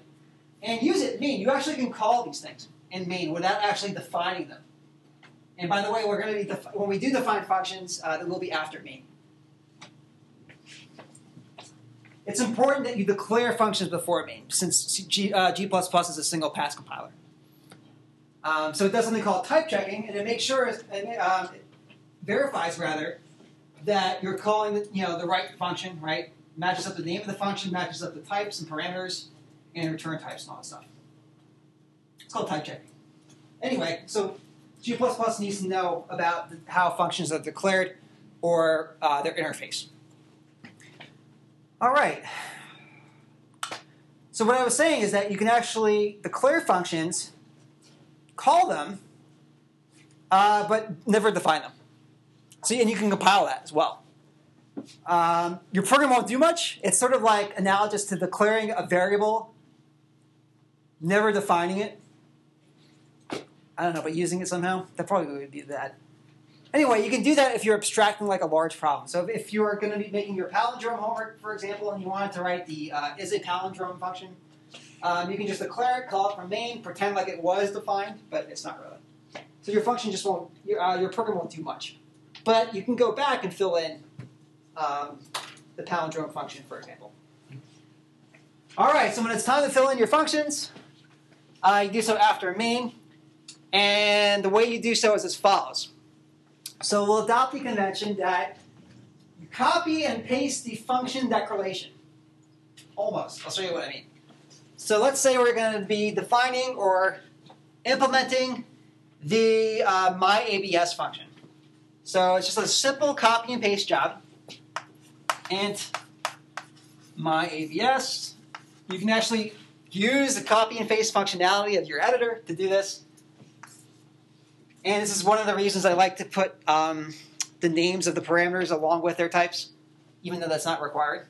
and use it main. You actually can call these things in main without actually defining them. And by the way, we're going to be when we do define functions, uh, it will be after me. It's important that you declare functions before main, since G, uh, G++ is a single pass compiler. Um, so it does something called type checking, and it makes sure, it, um, it verifies rather, that you're calling the, you know the right function, right? Matches up the name of the function, matches up the types and parameters, and return types and all that stuff. It's called type checking. Anyway, so G++ needs to know about how functions are declared or uh, their interface. All right. So what I was saying is that you can actually declare functions, call them, uh, but never define them. See, and you can compile that as well. Um, your program won't do much. It's sort of like analogous to declaring a variable, never defining it. I don't know, but using it somehow. That probably would be that. Anyway, you can do that if you're abstracting like a large problem. So if you're going to be making your palindrome homework, for example, and you wanted to write the uh, is a palindrome function, um, you can just declare it, call it from main, pretend like it was defined, but it's not really. So your function just won't, your, uh, your program won't do much. But you can go back and fill in um, the palindrome function, for example. All right, so when it's time to fill in your functions, uh, you do so after main, and the way you do so is as follows. So we'll adopt the convention that you copy and paste the function declaration. Almost. I'll show you what I mean. So let's say we're going to be defining or implementing the uh, myABS function. So it's just a simple copy and paste job. Int myABS. You can actually use the copy and paste functionality of your editor to do this. And this is one of the reasons I like to put um, the names of the parameters along with their types, even though that's not required.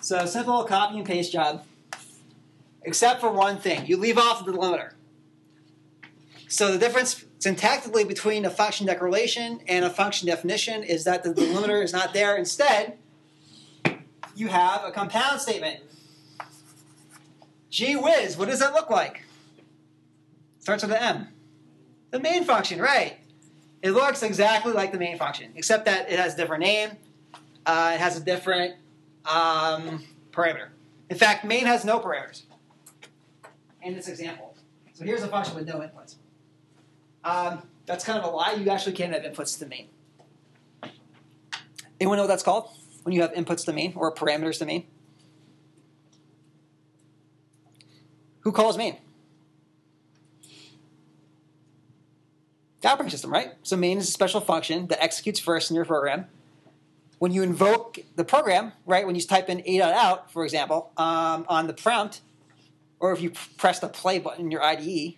So simple copy and paste job, except for one thing. You leave off the delimiter. So the difference syntactically between a function declaration and a function definition is that the delimiter is not there. Instead, you have a compound statement. Gee whiz, what does that look like? Starts with an M. The main function, right. It looks exactly like the main function, except that it has a different name. Uh, it has a different um, parameter. In fact, main has no parameters in this example. So here's a function with no inputs. Um, that's kind of a lie. You actually can have inputs to main. Anyone know what that's called? When you have inputs to main or parameters to main? Who calls main? The operating system, right? So main is a special function that executes first in your program. When you invoke the program, right, when you type in a.out, for example, um, on the prompt, or if you press the play button in your IDE,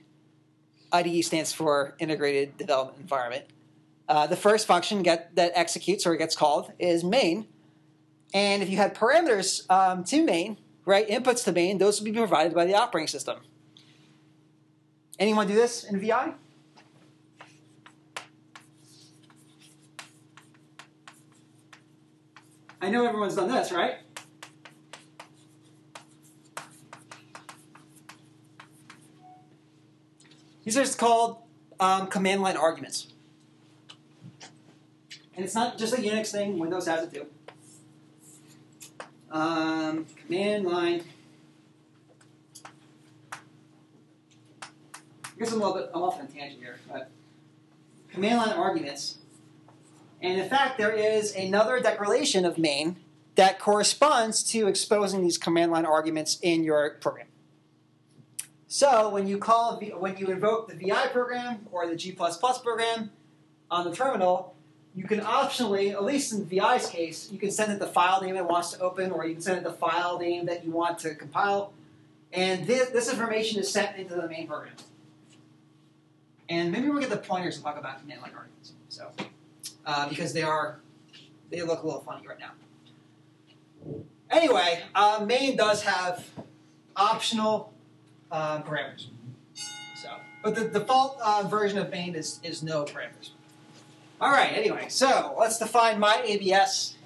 IDE stands for Integrated Development Environment. Uh, the first function get, that executes or gets called is main. And if you had parameters um, to main, right, inputs to main, those would be provided by the operating system. Anyone do this in VI? I know everyone's done this, right? These are just called um, command line arguments. And it's not just a Unix thing, Windows has it too. Um, command line. I guess I'm a little bit, I'm off on a tangent here, but command line arguments. And in fact, there is another declaration of main that corresponds to exposing these command line arguments in your program. So when you call, when you invoke the VI program or the G++ program on the terminal, you can optionally, at least in VI's case, you can send it the file name it wants to open, or you can send it the file name that you want to compile. And this, this information is sent into the main program. And maybe we'll get the pointers to talk about command line arguments. So, uh, because they are, they look a little funny right now. Anyway, uh, main does have optional uh, parameters. So, but the default uh, version of main is is no parameters. All right. Anyway, so let's define my ABS.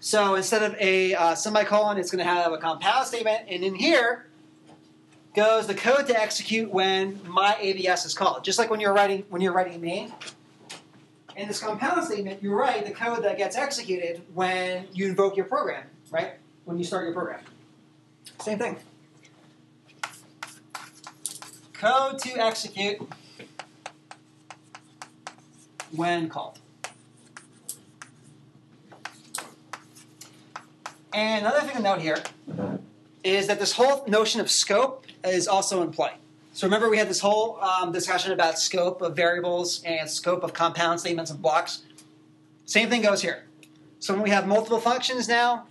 So instead of a uh, semicolon, it's going to have a compound statement, and in here goes the code to execute when my ABS is called. Just like when you're writing when you're writing main. In this compound statement, you write the code that gets executed when you invoke your program, right? When you start your program. Same thing. Code to execute when called. And another thing to note here is that this whole notion of scope is also in play. So remember, we had this whole um, discussion about scope of variables and scope of compound statements and blocks. Same thing goes here. So when we have multiple functions now,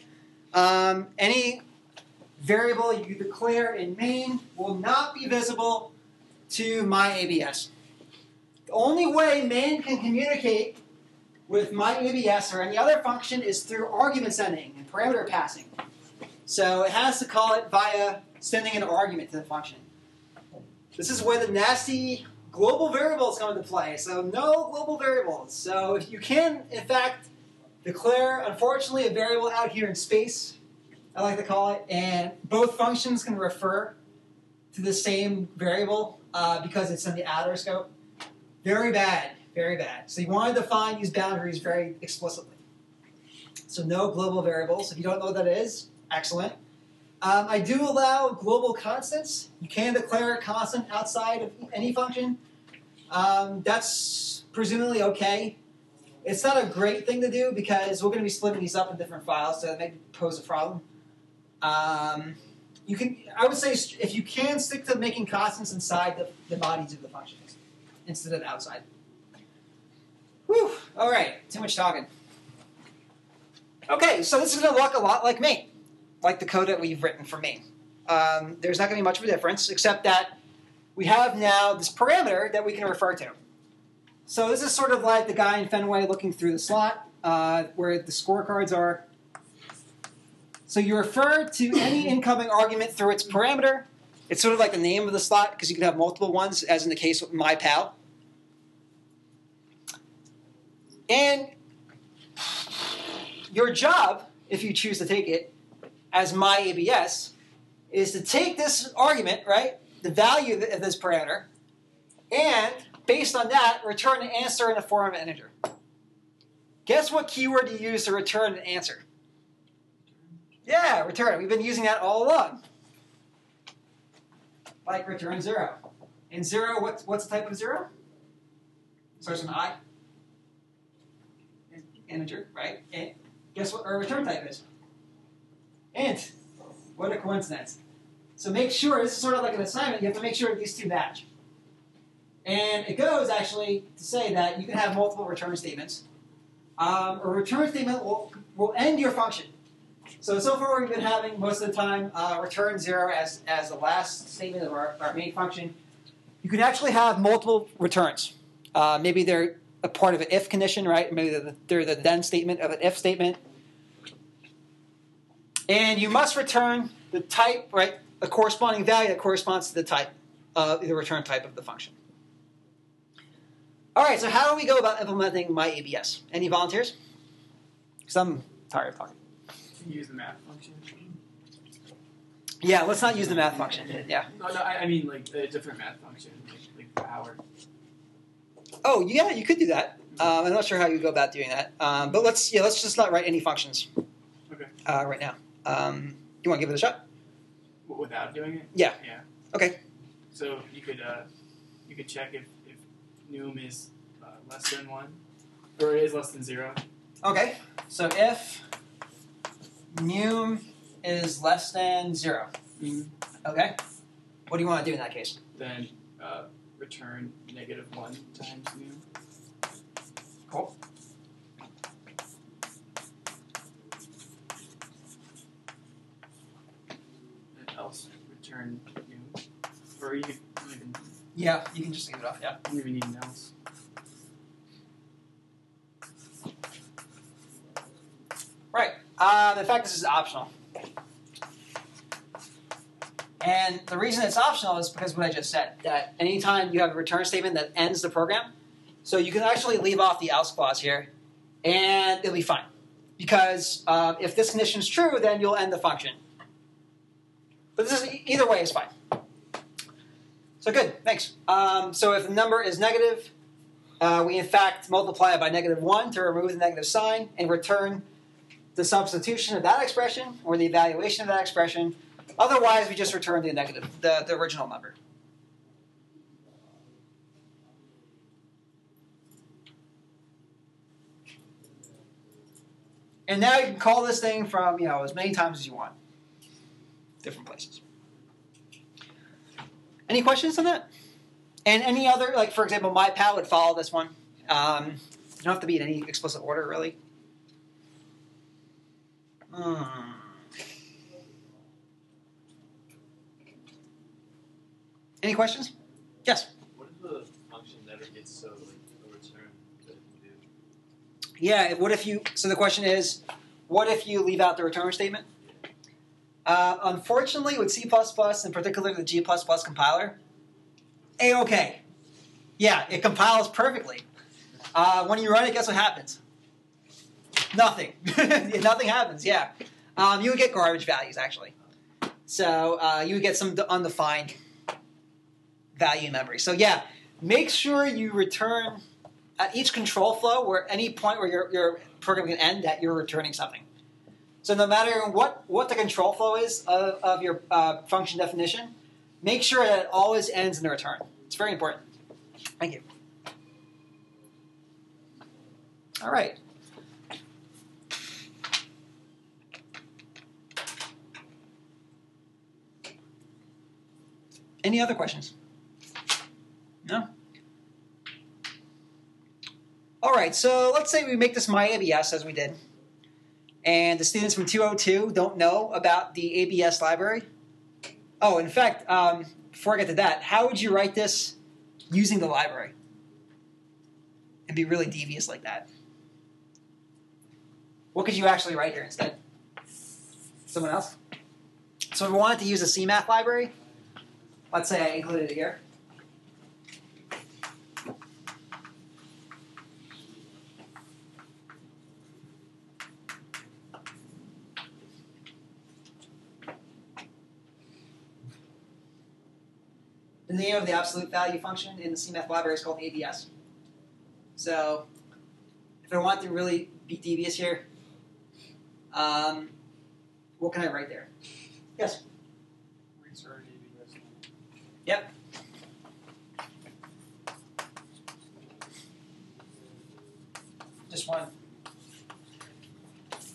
um, any variable you declare in main will not be visible to my ABS. The only way main can communicate with my ABS or any other function is through argument sending and parameter passing. So it has to call it via sending an argument to the function. This is where the nasty global variables come into play. So no global variables. So you can, in fact, declare, unfortunately, a variable out here in space, I like to call it, and both functions can refer to the same variable uh, because it's in the outer scope. Very bad, very bad. So you want to define these boundaries very explicitly. So no global variables. If you don't know what that is, excellent. Um, I do allow global constants. You can declare a constant outside of any function. Um, that's presumably okay. It's not a great thing to do because we're going to be splitting these up in different files, so that may pose a problem. Um, you can, I would say, if you can stick to making constants inside the, the bodies of the functions instead of outside. Whew. All right, too much talking. Okay, so this is going to look a lot like main, like the code that we've written for main. Um, there's not going to be much of a difference, except that we have now this parameter that we can refer to. So this is sort of like the guy in Fenway looking through the slot, uh, where the scorecards are. So you refer to any incoming argument through its parameter. It's sort of like the name of the slot because you can have multiple ones, as in the case with mypal. And your job, if you choose to take it, as my ABS, is to take this argument, right, the value of this parameter, and based on that, return an answer in the form of an integer. Guess what keyword you use to return an answer? Yeah, return. We've been using that all along. Like return zero. And zero, what's, what's the type of zero? Starts with an I. Integer, right? And guess what our return type is? Int. What a coincidence. So make sure, this is sort of like an assignment, you have to make sure these two match. And it goes actually to say that you can have multiple return statements. Um, a return statement will, will end your function. So, so far we've been having most of the time uh, return zero as, as the last statement of our, our main function. You can actually have multiple returns. Uh, maybe they're a part of an if condition, right? Maybe they're the, they're the then statement of an if statement. And you must return the type, right? A corresponding value that corresponds to the type, uh, the return type of the function. All right, so how do we go about implementing my ABS? Any volunteers? Because I'm tired of talking. Use the math function. Yeah, let's not use the math function. Yeah. No, no, I, I mean like a different math function, like, like power. Oh, yeah, you could do that. Um, I'm not sure how you go about doing that, um, but let's yeah, let's just not write any functions. Okay. Uh, right now. Um, you want to give it a shot? Without doing it. Yeah. Yeah. Okay. So you could uh, you could check if if num is uh, less than one, or is less than zero. Okay. So if num is less than 0 Mhm. Okay. What do you want to do in that case? Then uh, return negative one times num. Or you even Yeah, you can just leave it off. Yeah. you don't even need else. Right. Um, in fact, this is optional. And the reason it's optional is because what I just said that anytime you have a return statement that ends the program, so you can actually leave off the else clause here, and it'll be fine. Because uh, if this condition is true, then you'll end the function. But this is either way is fine. So good, thanks. Um, so if the number is negative, uh, we in fact multiply it by negative one to remove the negative sign and return the substitution of that expression or the evaluation of that expression. Otherwise, we just return the negative, the, the original number. And now you can call this thing from you know as many times as you want, different places. Any questions on that? And any other, like for example, my pow would follow this one. Um, you don't have to be in any explicit order, really. Hmm. Any questions? Yes. What if the function never gets so like a return that it can do? Yeah. What if you? So the question is, what if you leave out the return statement? Uh, unfortunately, with C++, in particular the G++ compiler, a okay. Yeah, it compiles perfectly. Uh, when you run it, guess what happens? Nothing. Nothing happens. Yeah, um, you would get garbage values actually. So uh, you would get some undefined value memory. So yeah, make sure you return at each control flow, where any point where your, your program can end, that you're returning something. So no matter what, what the control flow is of, of your uh, function definition, make sure that it always ends in a return. It's very important. Thank you. All right. Any other questions? No? All right, so let's say we make this my ABS as we did. And the students from 202 don't know about the ABS library. Oh, in fact, um, before I get to that, how would you write this using the library? And be really devious like that. What could you actually write here instead? Someone else? So if we wanted to use a CMath library, let's say I included it here. Name of the absolute value function in the CMath library is called ABS. So, if I want to really be devious here, um, what can I write there? Yes. Return ABS. Yep. Just one.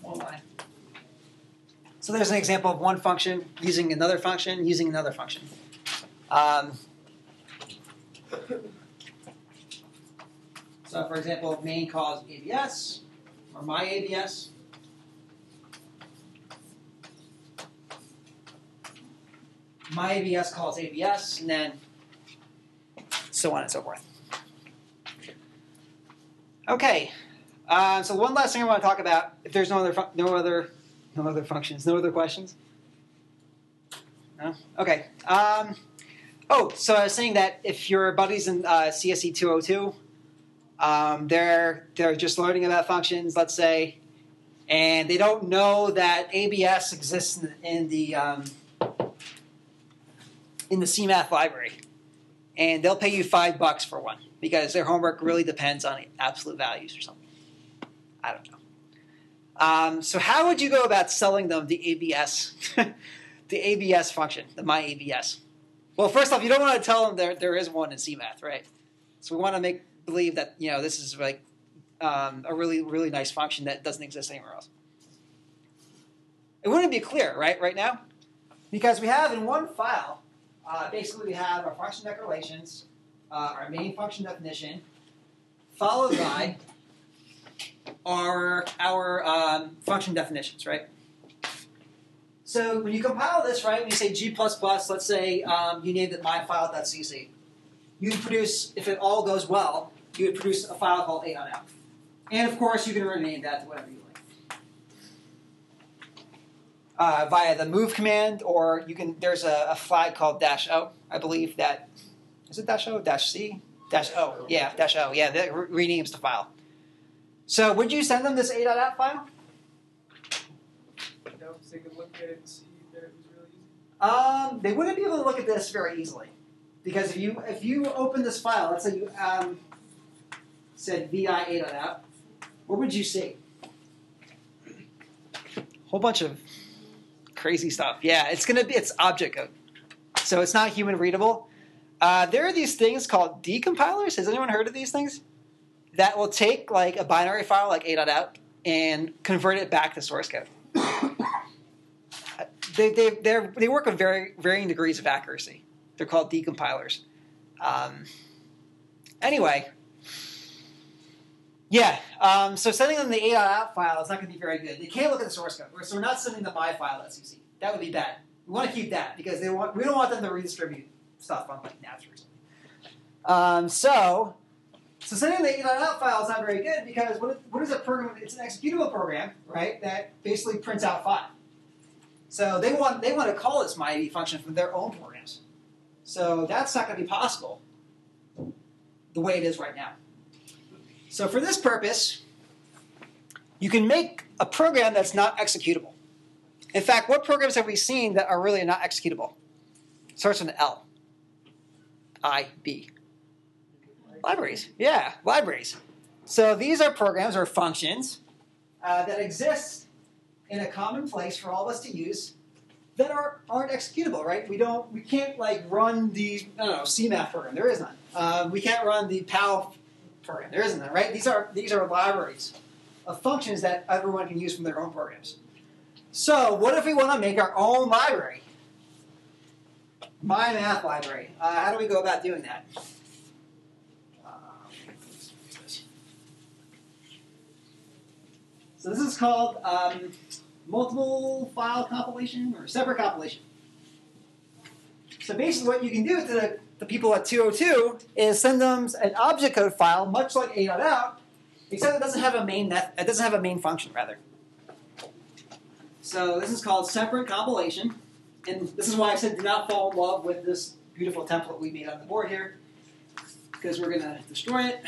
One line. So there's an example of one function using another function using another function. Um, so, for example, main calls ABS or my ABS. My ABS calls ABS, and then so on and so forth. Okay, uh, so one last thing I want to talk about. If there's no other, no other, no other functions, no other questions. No. Okay. Um, Oh, so I was saying that if your buddies in uh, CSE 202, um, they're they're just learning about functions, let's say, and they don't know that ABS exists in, in the um, in the CMath library, and they'll pay you five bucks for one because their homework really depends on absolute values or something. I don't know. Um, so how would you go about selling them the ABS, the ABS function, the my ABS? Well, first off, you don't want to tell them there there is one in CMath, right? So we want to make believe that you know this is like um, a really really nice function that doesn't exist anywhere else. It wouldn't be clear, right? Right now, because we have in one file, uh, basically we have our function declarations, uh, our main function definition, followed by our our um, function definitions, right? So when you compile this, right, when you say G++, let's say um, you named it myfile.cc, you'd produce, if it all goes well, you would produce a file called a.out. And of course, you can rename that to whatever you like. Uh, via the move command, or you can, there's a, a flag called dash O, I believe that, is it dash O, dash C? Dash O, yeah, dash O, yeah, that re- renames the file. So would you send them this a.out file? No, so they could look at it and see that it was really easy. Um, they wouldn't be able to look at this very easily because if you if you open this file, let's say you um, said vi a.out, what would you see? Whole bunch of crazy stuff. Yeah, it's gonna be it's object code, so it's not human readable. Uh, there are these things called decompilers. Has anyone heard of these things? That will take like a binary file like a.out and convert it back to source code. They, they, they work with very varying degrees of accuracy. They're called decompilers. Um, anyway, yeah. Um, so sending them the a.out file is not going to be very good. They can't look at the source code. So we're not sending them my file.cc. That would be bad. We want to keep that because they want we don't want them to redistribute stuff on like Napster or something. Um, so, so sending the .out file is not very good because what, what is a program? It's an executable program, right? That basically prints out a file. So they want they want to call this MyID function from their own programs. So that's not going to be possible the way it is right now. So for this purpose, you can make a program that's not executable. In fact, what programs have we seen that are really not executable? Starts with an L. I B. Libraries. Yeah, libraries. So these are programs or functions uh, that exist in a common place for all of us to use that are aren't executable, right? We don't, we can't like run the I don't know CMath program. There is none. Uh, we can't run the pow program. There isn't none, right? These are these are libraries of functions that everyone can use from their own programs. So, what if we want to make our own library? My math library. Uh, how do we go about doing that? So this is called um, multiple file compilation or separate compilation. So basically, what you can do to the, the people at 202 is send them an object code file, much like a.out, except it doesn't have a main meth- it doesn't have a main function rather. So this is called separate compilation, and this is why I said do not fall in love with this beautiful template we made on the board here, because we're going to destroy it.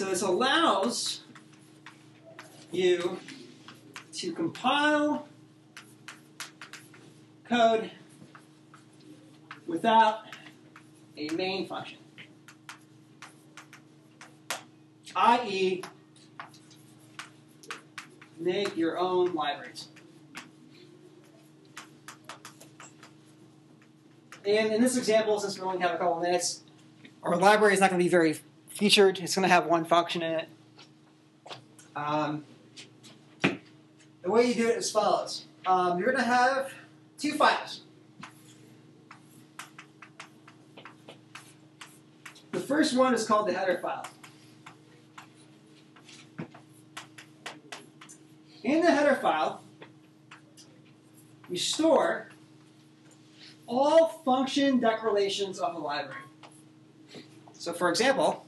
So this allows you to compile code without a main function, i.e., make your own libraries. And in this example, since we only have a couple minutes, our library is not going to be very featured. It's going to have one function in it. Um, the way you do it is as follows. Um, you're going to have two files. The first one is called the header file. In the header file, we store all function declarations of the library. So, for example,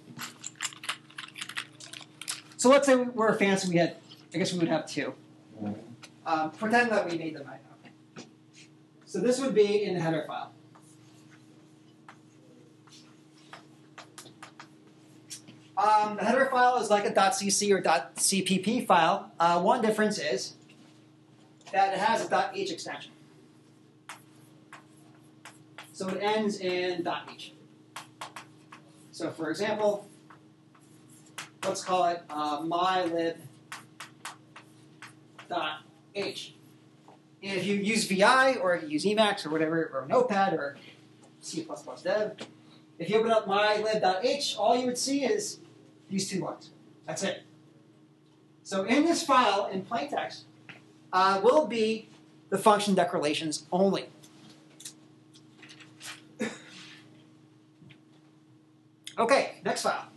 so let's say we're a fancy, we had, I guess we would have two. Um, pretend that we made them right now. So this would be in the header file. Um, the header file is like a .cc or .cpp file. Uh, one difference is that it has a .h extension. So it ends in .h. So for example, let's call it uh, mylib.h. And if you use VI or you use Emacs or whatever, or Notepad or C++ dev, if you open up mylib.h, all you would see is these two lines. That's it. So in this file, in plain text, uh, will be the function declarations only. Okay, next file.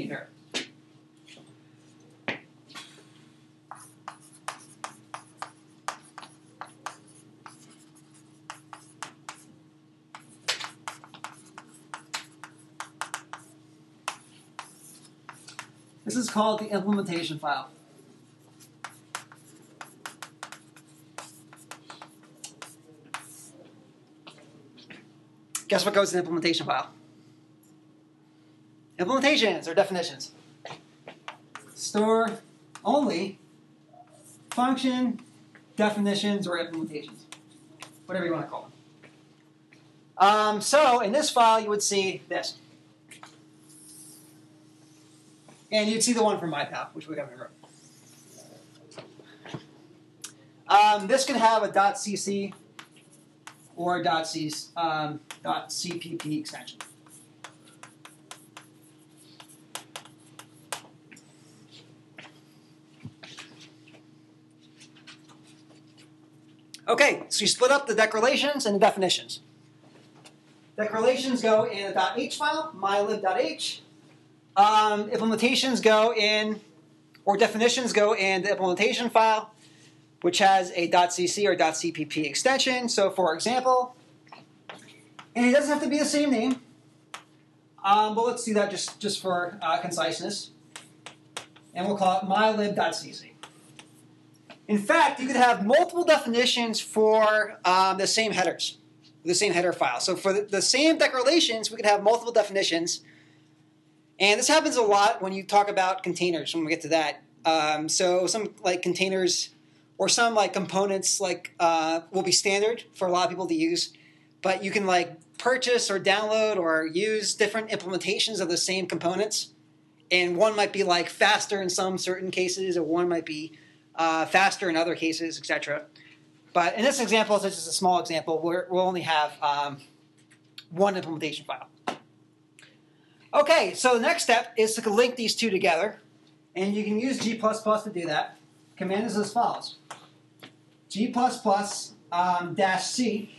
Here. This is called the implementation file. Guess what goes in the implementation file? Implementations or definitions. Store only function, definitions, or implementations. Whatever you want to call them. Um, so in this file, you would see this. And you'd see the one from MyPow, which we haven't wrote. Um, this can have a .cc or a .c, um, .cpp extension. Okay, so you split up the declarations and the definitions. Declarations go in a .h file, mylib.h. Um, implementations go in, or definitions go in the implementation file, which has a .cc or .cpp extension. So, for example, and it doesn't have to be the same name, um, but let's do that just, just for uh, conciseness. And we'll call it mylib.cc. In fact, you could have multiple definitions for um, the same headers, the same header file. So for the, the same declarations, we could have multiple definitions. And this happens a lot when you talk about containers, when we get to that. Um, so some like containers or some like components like uh, will be standard for a lot of people to use, but you can like purchase or download or use different implementations of the same components. And one might be like faster in some certain cases, or one might be uh, faster in other cases, etc. But in this example, such as a small example, we will only have um, one implementation file. Okay, so the next step is to link these two together, and you can use G++ to do that. Command is as follows: G++ um, dash C,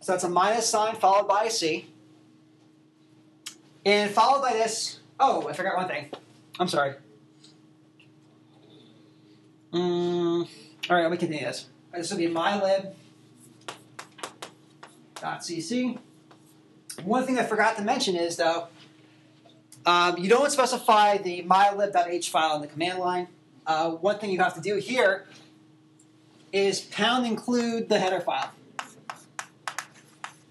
so that's a minus sign followed by a C, and followed by this. Oh, I forgot one thing. I'm sorry. Mm, all right, let me continue this. This will be mylib.cc. One thing I forgot to mention is, though, um, you don't specify the mylib.h file in the command line. Uh, one thing you have to do here is pound include the header file.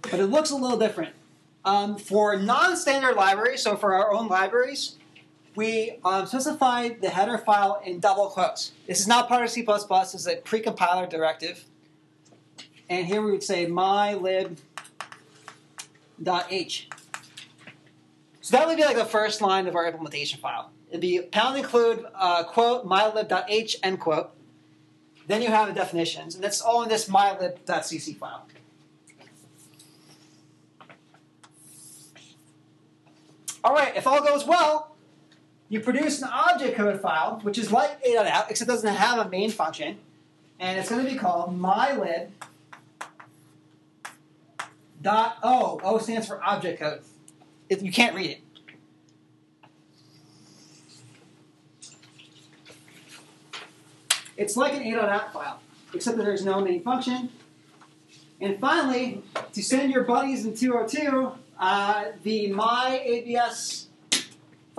But it looks a little different. Um, for non-standard libraries, so for our own libraries, we um, specify the header file in double quotes. This is not part of C++. This is a precompiler directive. And here we would say mylib.h. So that would be like the first line of our implementation file. It'd be pound include uh, quote mylib.h end quote. Then you have the definitions, and that's all in this mylib.cc file. All right, if all goes well, you produce an object code file, which is like a.out, except it doesn't have a main function, and it's going to be called mylib. Dot O. O stands for object code. It, you can't read it. It's like an a.out file, except that there's no main function. And finally, to send your buddies in 202 uh, the myabs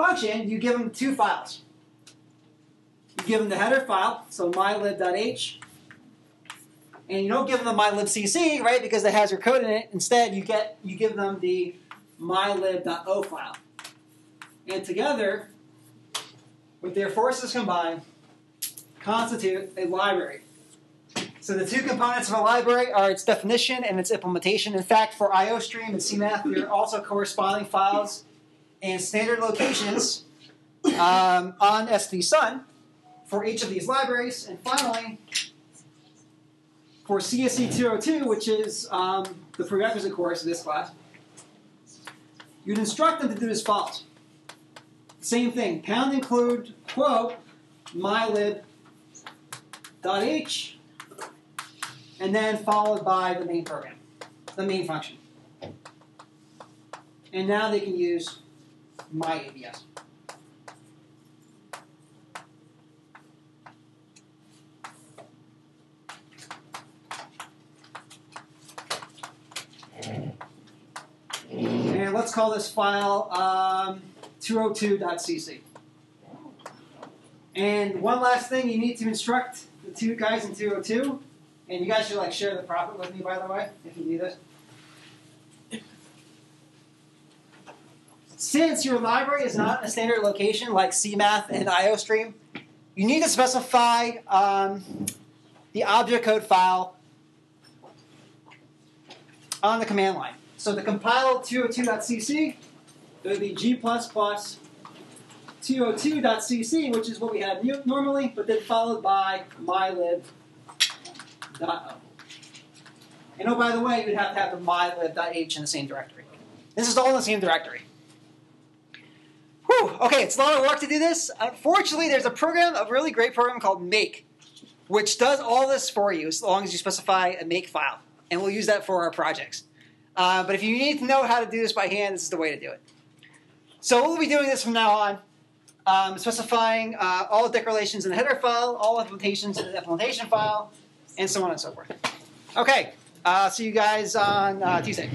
function, you give them two files. You give them the header file, so mylib.h, and you don't give them the mylibcc, right, because it has your code in it. Instead, you get you give them the mylib.o file, and together, with their forces combined, constitute a library. So the two components of a library are its definition and its implementation. In fact, for IOStream and CMath, there are also corresponding files and standard locations um, on SV Sun for each of these libraries. And finally, for CSE 202, which is um, the prerequisite course of this class, you'd instruct them to do as follows. Same thing, pound include quote mylib.h and then followed by the main program, the main function. And now they can use my ideas. And let's call this file um, 202.cc. And one last thing, you need to instruct the two guys in 202. And you guys should like share the profit with me, by the way, if you need it. Since your library is not a standard location like CMath and IOStream, you need to specify um, the object code file on the command line. So to compile 202.cc, it would be g++ 202.cc, which is what we have normally, but then followed by mylib.o. And oh, by the way, you'd have to have the mylib.h in the same directory. This is all in the same directory. Whew, okay, it's a lot of work to do this. Unfortunately, there's a program, a really great program called Make, which does all this for you as long as you specify a make file. And we'll use that for our projects. Uh, but if you need to know how to do this by hand, this is the way to do it. So we'll be doing this from now on, um, specifying uh, all the declarations in the header file, all the implementations in the implementation file, and so on and so forth. Okay, uh, see you guys on uh, Tuesday.